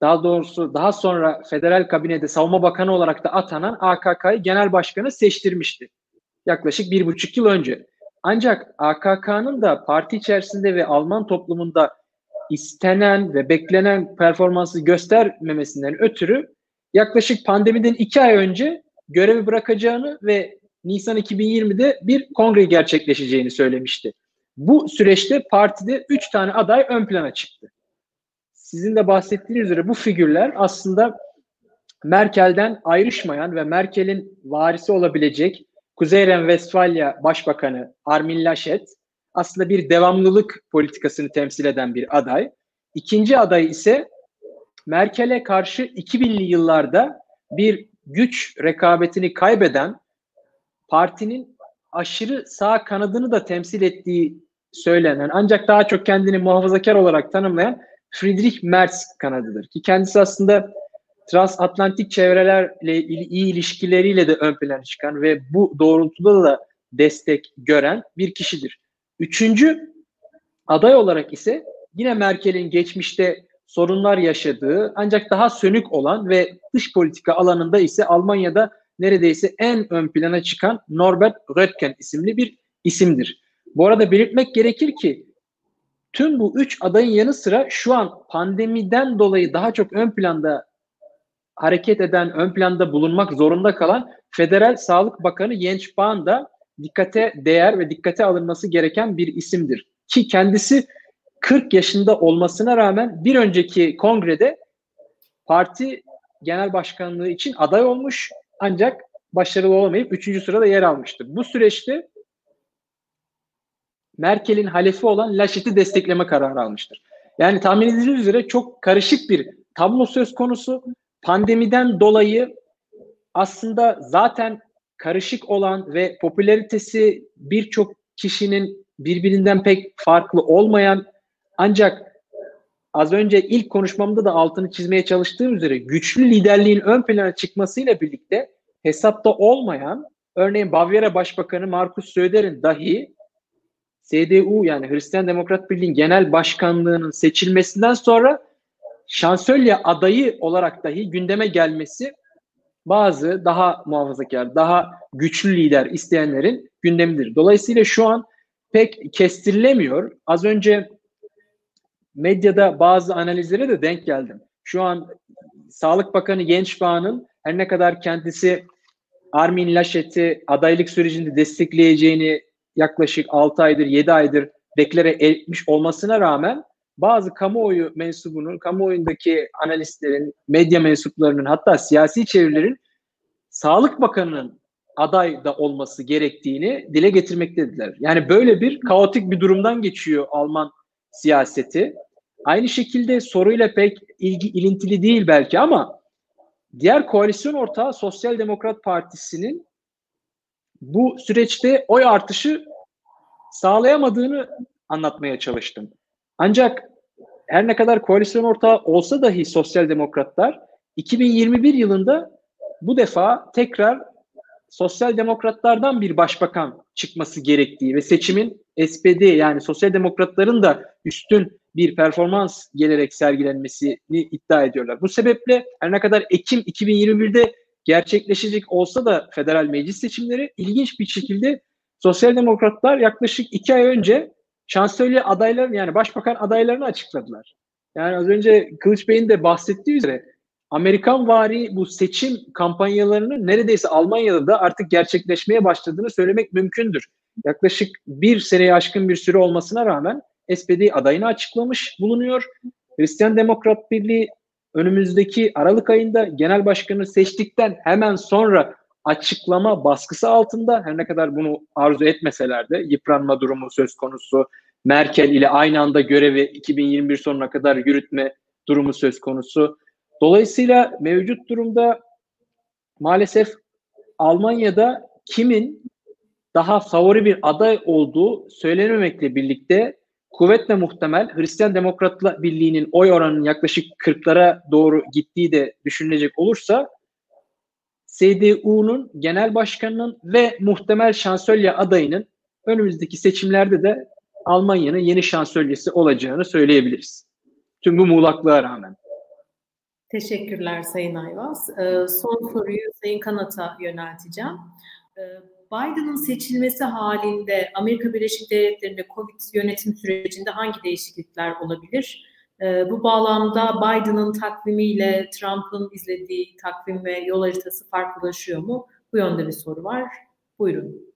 daha doğrusu daha sonra federal kabinede savunma bakanı olarak da atanan AKK'yı genel başkanı seçtirmişti. Yaklaşık bir buçuk yıl önce. Ancak AKK'nın da parti içerisinde ve Alman toplumunda istenen ve beklenen performansı göstermemesinden ötürü yaklaşık pandemiden iki ay önce görevi bırakacağını ve Nisan 2020'de bir kongre gerçekleşeceğini söylemişti. Bu süreçte partide üç tane aday ön plana çıktı sizin de bahsettiğiniz üzere bu figürler aslında Merkel'den ayrışmayan ve Merkel'in varisi olabilecek Kuzey Ren-Vestfalya Başbakanı Armin Laschet aslında bir devamlılık politikasını temsil eden bir aday. İkinci aday ise Merkel'e karşı 2000'li yıllarda bir güç rekabetini kaybeden partinin aşırı sağ kanadını da temsil ettiği söylenen ancak daha çok kendini muhafazakar olarak tanımlayan Friedrich Merz kanadıdır. Ki kendisi aslında transatlantik çevrelerle iyi ilişkileriyle de ön plana çıkan ve bu doğrultuda da destek gören bir kişidir. Üçüncü aday olarak ise yine Merkel'in geçmişte sorunlar yaşadığı ancak daha sönük olan ve dış politika alanında ise Almanya'da neredeyse en ön plana çıkan Norbert Röttgen isimli bir isimdir. Bu arada belirtmek gerekir ki Tüm bu üç adayın yanı sıra şu an pandemiden dolayı daha çok ön planda hareket eden, ön planda bulunmak zorunda kalan Federal Sağlık Bakanı Jens Spahn da dikkate değer ve dikkate alınması gereken bir isimdir. Ki kendisi 40 yaşında olmasına rağmen bir önceki kongrede parti genel başkanlığı için aday olmuş ancak başarılı olamayıp 3. sırada yer almıştır. Bu süreçte Merkel'in halefi olan Laschet'i destekleme kararı almıştır. Yani tahmin edildiği üzere çok karışık bir tablo söz konusu. Pandemiden dolayı aslında zaten karışık olan ve popülaritesi birçok kişinin birbirinden pek farklı olmayan ancak az önce ilk konuşmamda da altını çizmeye çalıştığım üzere güçlü liderliğin ön plana çıkmasıyla birlikte hesapta olmayan örneğin Bavyera Başbakanı Markus Söder'in dahi CDU yani Hristiyan Demokrat Birliği'nin genel başkanlığının seçilmesinden sonra şansölye adayı olarak dahi gündeme gelmesi bazı daha muhafazakar, daha güçlü lider isteyenlerin gündemidir. Dolayısıyla şu an pek kestirilemiyor. Az önce medyada bazı analizlere de denk geldim. Şu an Sağlık Bakanı Gençbağ'ın her ne kadar kendisi Armin Laschet'i adaylık sürecinde destekleyeceğini yaklaşık 6 aydır 7 aydır deklare etmiş olmasına rağmen bazı kamuoyu mensubunun, kamuoyundaki analistlerin, medya mensuplarının hatta siyasi çevirilerin Sağlık Bakanı'nın aday da olması gerektiğini dile getirmektediler. Yani böyle bir kaotik bir durumdan geçiyor Alman siyaseti. Aynı şekilde soruyla pek ilgi ilintili değil belki ama diğer koalisyon ortağı Sosyal Demokrat Partisi'nin bu süreçte oy artışı sağlayamadığını anlatmaya çalıştım. Ancak her ne kadar koalisyon ortağı olsa dahi sosyal demokratlar 2021 yılında bu defa tekrar sosyal demokratlardan bir başbakan çıkması gerektiği ve seçimin SPD yani sosyal demokratların da üstün bir performans gelerek sergilenmesini iddia ediyorlar. Bu sebeple her ne kadar Ekim 2021'de gerçekleşecek olsa da federal meclis seçimleri ilginç bir şekilde sosyal demokratlar yaklaşık iki ay önce şansölye adaylarını yani başbakan adaylarını açıkladılar. Yani az önce Kılıç Bey'in de bahsettiği üzere Amerikan vari bu seçim kampanyalarının neredeyse Almanya'da da artık gerçekleşmeye başladığını söylemek mümkündür. Yaklaşık bir seneye aşkın bir süre olmasına rağmen SPD adayını açıklamış bulunuyor. Hristiyan Demokrat Birliği önümüzdeki Aralık ayında genel başkanı seçtikten hemen sonra açıklama baskısı altında her ne kadar bunu arzu etmeseler de yıpranma durumu söz konusu. Merkel ile aynı anda görevi 2021 sonuna kadar yürütme durumu söz konusu. Dolayısıyla mevcut durumda maalesef Almanya'da kimin daha favori bir aday olduğu söylenememekle birlikte kuvvetle muhtemel Hristiyan Demokratlar Birliği'nin oy oranının yaklaşık 40'lara doğru gittiği de düşünülecek olursa CDU'nun genel başkanının ve muhtemel şansölye adayının önümüzdeki seçimlerde de Almanya'nın yeni şansölyesi olacağını söyleyebiliriz. Tüm bu muğlaklığa rağmen. Teşekkürler Sayın Ayvaz. Ee, son soruyu Sayın Kanat'a yönelteceğim. Biden'ın seçilmesi halinde Amerika Birleşik Devletleri'nde COVID yönetim sürecinde hangi değişiklikler olabilir? Ee, bu bağlamda Biden'ın takvimiyle Trump'ın izlediği takvim ve yol haritası farklılaşıyor mu? Bu yönde bir soru var. Buyurun.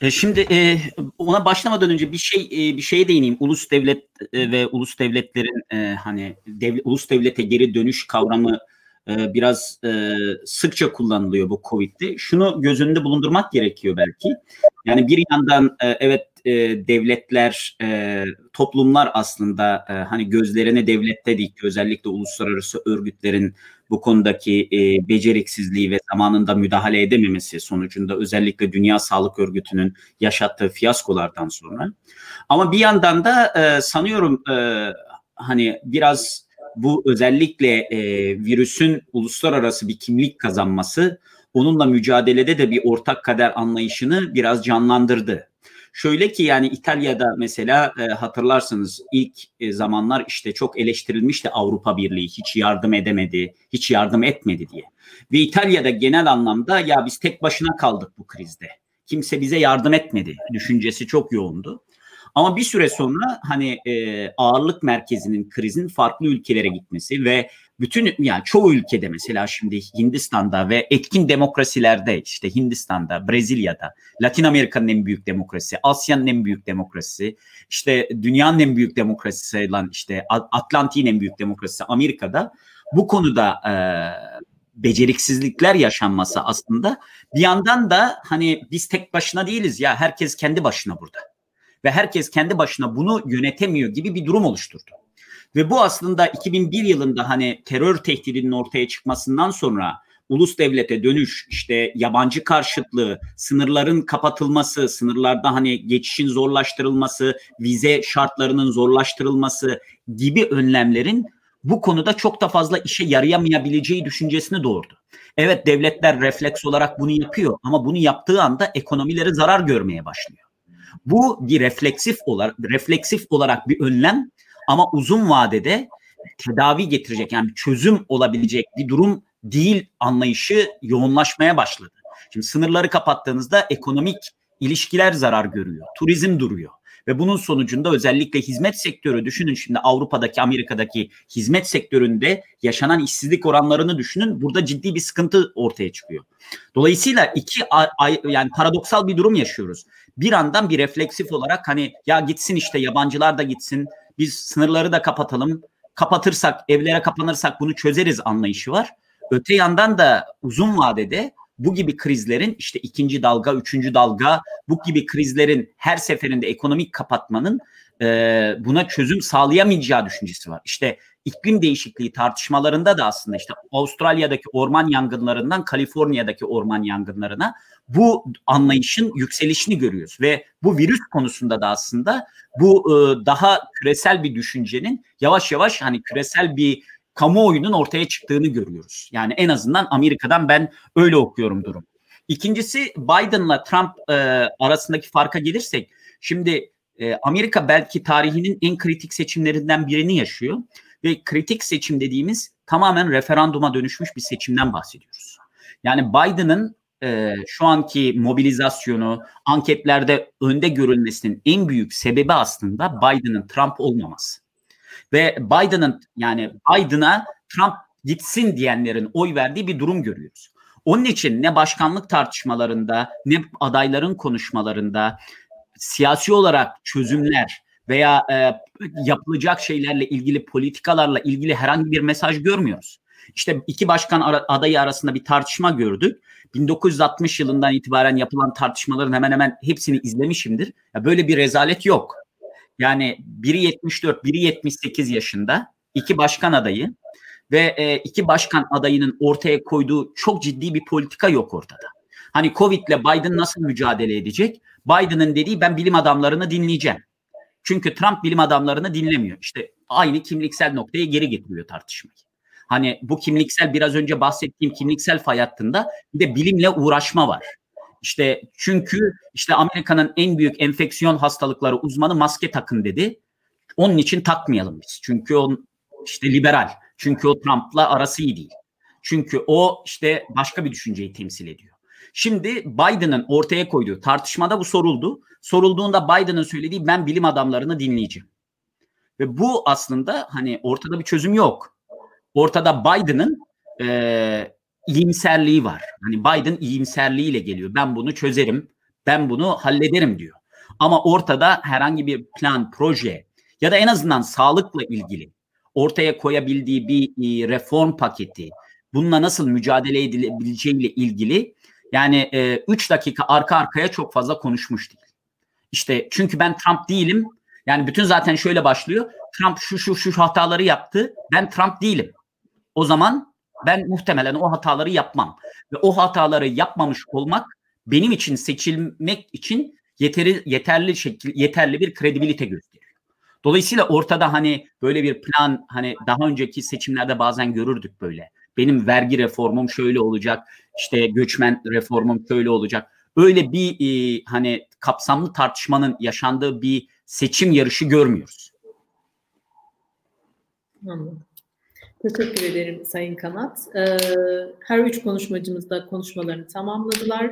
E, şimdi e, ona başlamadan önce bir şey e, bir şeye değineyim. Ulus devlet ve ulus devletlerin hani dev, ulus devlete geri dönüş kavramı biraz sıkça kullanılıyor bu Covid'de. Şunu göz önünde bulundurmak gerekiyor belki. Yani bir yandan evet devletler, toplumlar aslında hani gözlerine devlette dikti. Özellikle uluslararası örgütlerin bu konudaki e, beceriksizliği ve zamanında müdahale edememesi sonucunda özellikle Dünya Sağlık Örgütü'nün yaşattığı fiyaskolardan sonra. Ama bir yandan da e, sanıyorum e, hani biraz bu özellikle e, virüsün uluslararası bir kimlik kazanması onunla mücadelede de bir ortak kader anlayışını biraz canlandırdı. Şöyle ki yani İtalya'da mesela e, hatırlarsınız ilk e, zamanlar işte çok eleştirilmişti Avrupa Birliği hiç yardım edemedi, hiç yardım etmedi diye. Ve İtalya'da genel anlamda ya biz tek başına kaldık bu krizde. Kimse bize yardım etmedi düşüncesi çok yoğundu. Ama bir süre sonra hani e, ağırlık merkezinin krizin farklı ülkelere gitmesi ve bütün yani çoğu ülkede mesela şimdi Hindistan'da ve etkin demokrasilerde işte Hindistan'da, Brezilya'da, Latin Amerika'nın en büyük demokrasisi, Asya'nın en büyük demokrasisi, işte dünyanın en büyük demokrasisi sayılan işte Atlantik'in en büyük demokrasisi Amerika'da bu konuda e, beceriksizlikler yaşanması aslında bir yandan da hani biz tek başına değiliz ya herkes kendi başına burada ve herkes kendi başına bunu yönetemiyor gibi bir durum oluşturdu. Ve bu aslında 2001 yılında hani terör tehdidinin ortaya çıkmasından sonra ulus devlete dönüş, işte yabancı karşıtlığı, sınırların kapatılması, sınırlarda hani geçişin zorlaştırılması, vize şartlarının zorlaştırılması gibi önlemlerin bu konuda çok da fazla işe yarayamayabileceği düşüncesini doğurdu. Evet devletler refleks olarak bunu yapıyor ama bunu yaptığı anda ekonomileri zarar görmeye başlıyor. Bu bir refleksif olarak refleksif olarak bir önlem ama uzun vadede tedavi getirecek yani çözüm olabilecek bir durum değil anlayışı yoğunlaşmaya başladı. Şimdi sınırları kapattığınızda ekonomik ilişkiler zarar görüyor. Turizm duruyor. Ve bunun sonucunda özellikle hizmet sektörü düşünün şimdi Avrupa'daki Amerika'daki hizmet sektöründe yaşanan işsizlik oranlarını düşünün. Burada ciddi bir sıkıntı ortaya çıkıyor. Dolayısıyla iki ay, yani paradoksal bir durum yaşıyoruz. Bir andan bir refleksif olarak hani ya gitsin işte yabancılar da gitsin biz sınırları da kapatalım kapatırsak, evlere kapanırsak bunu çözeriz anlayışı var. Öte yandan da uzun vadede bu gibi krizlerin işte ikinci dalga, üçüncü dalga bu gibi krizlerin her seferinde ekonomik kapatmanın e, buna çözüm sağlayamayacağı düşüncesi var. İşte iklim değişikliği tartışmalarında da aslında işte Avustralya'daki orman yangınlarından Kaliforniya'daki orman yangınlarına bu anlayışın yükselişini görüyoruz ve bu virüs konusunda da aslında bu e, daha küresel bir düşüncenin yavaş yavaş hani küresel bir kamuoyunun ortaya çıktığını görüyoruz. Yani en azından Amerika'dan ben öyle okuyorum durum. İkincisi Biden'la Trump e, arasındaki farka gelirsek şimdi e, Amerika belki tarihinin en kritik seçimlerinden birini yaşıyor ve kritik seçim dediğimiz tamamen referanduma dönüşmüş bir seçimden bahsediyoruz. Yani Biden'ın e, şu anki mobilizasyonu, anketlerde önde görülmesinin en büyük sebebi aslında Biden'ın Trump olmaması. Ve Biden'ın yani Biden'a Trump gitsin diyenlerin oy verdiği bir durum görüyoruz. Onun için ne başkanlık tartışmalarında ne adayların konuşmalarında siyasi olarak çözümler veya e, yapılacak şeylerle ilgili politikalarla ilgili herhangi bir mesaj görmüyoruz. İşte iki başkan ara, adayı arasında bir tartışma gördük. 1960 yılından itibaren yapılan tartışmaların hemen hemen hepsini izlemişimdir. Ya böyle bir rezalet yok. Yani biri 74, biri 78 yaşında iki başkan adayı ve e, iki başkan adayının ortaya koyduğu çok ciddi bir politika yok ortada. Hani Covid'le Biden nasıl mücadele edecek? Biden'ın dediği ben bilim adamlarını dinleyeceğim. Çünkü Trump bilim adamlarını dinlemiyor. İşte aynı kimliksel noktaya geri getiriyor tartışmayı. Hani bu kimliksel biraz önce bahsettiğim kimliksel fay hattında bir de bilimle uğraşma var. İşte çünkü işte Amerika'nın en büyük enfeksiyon hastalıkları uzmanı maske takın dedi. Onun için takmayalım biz. Çünkü o işte liberal. Çünkü o Trump'la arası iyi değil. Çünkü o işte başka bir düşünceyi temsil ediyor. Şimdi Biden'ın ortaya koyduğu tartışmada bu soruldu. Sorulduğunda Biden'ın söylediği ben bilim adamlarını dinleyeceğim. Ve bu aslında hani ortada bir çözüm yok. Ortada Biden'ın e, iyimserliği var. Hani Biden iyimserliğiyle geliyor. Ben bunu çözerim, ben bunu hallederim diyor. Ama ortada herhangi bir plan, proje ya da en azından sağlıkla ilgili ortaya koyabildiği bir reform paketi, bununla nasıl mücadele edilebileceğiyle ilgili yani 3 e, dakika arka arkaya çok fazla konuşmuş değil. İşte çünkü ben Trump değilim. Yani bütün zaten şöyle başlıyor. Trump şu şu şu hataları yaptı. Ben Trump değilim. O zaman ben muhtemelen o hataları yapmam. Ve o hataları yapmamış olmak benim için seçilmek için yeteri yeterli şekil yeterli bir kredibilite gösteriyor. Dolayısıyla ortada hani böyle bir plan hani daha önceki seçimlerde bazen görürdük böyle. Benim vergi reformum şöyle olacak. İşte göçmen reformum şöyle olacak. Öyle bir e, hani kapsamlı tartışmanın yaşandığı bir seçim yarışı görmüyoruz. Anladım. Teşekkür ederim Sayın Kanat. Ee, her üç konuşmacımız da konuşmalarını tamamladılar.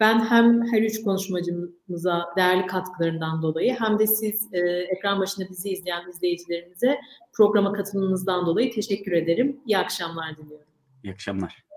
Ben hem her üç konuşmacımıza değerli katkılarından dolayı hem de siz e, ekran başında bizi izleyen izleyicilerimize programa katılımınızdan dolayı teşekkür ederim. İyi akşamlar diliyorum. İyi akşamlar.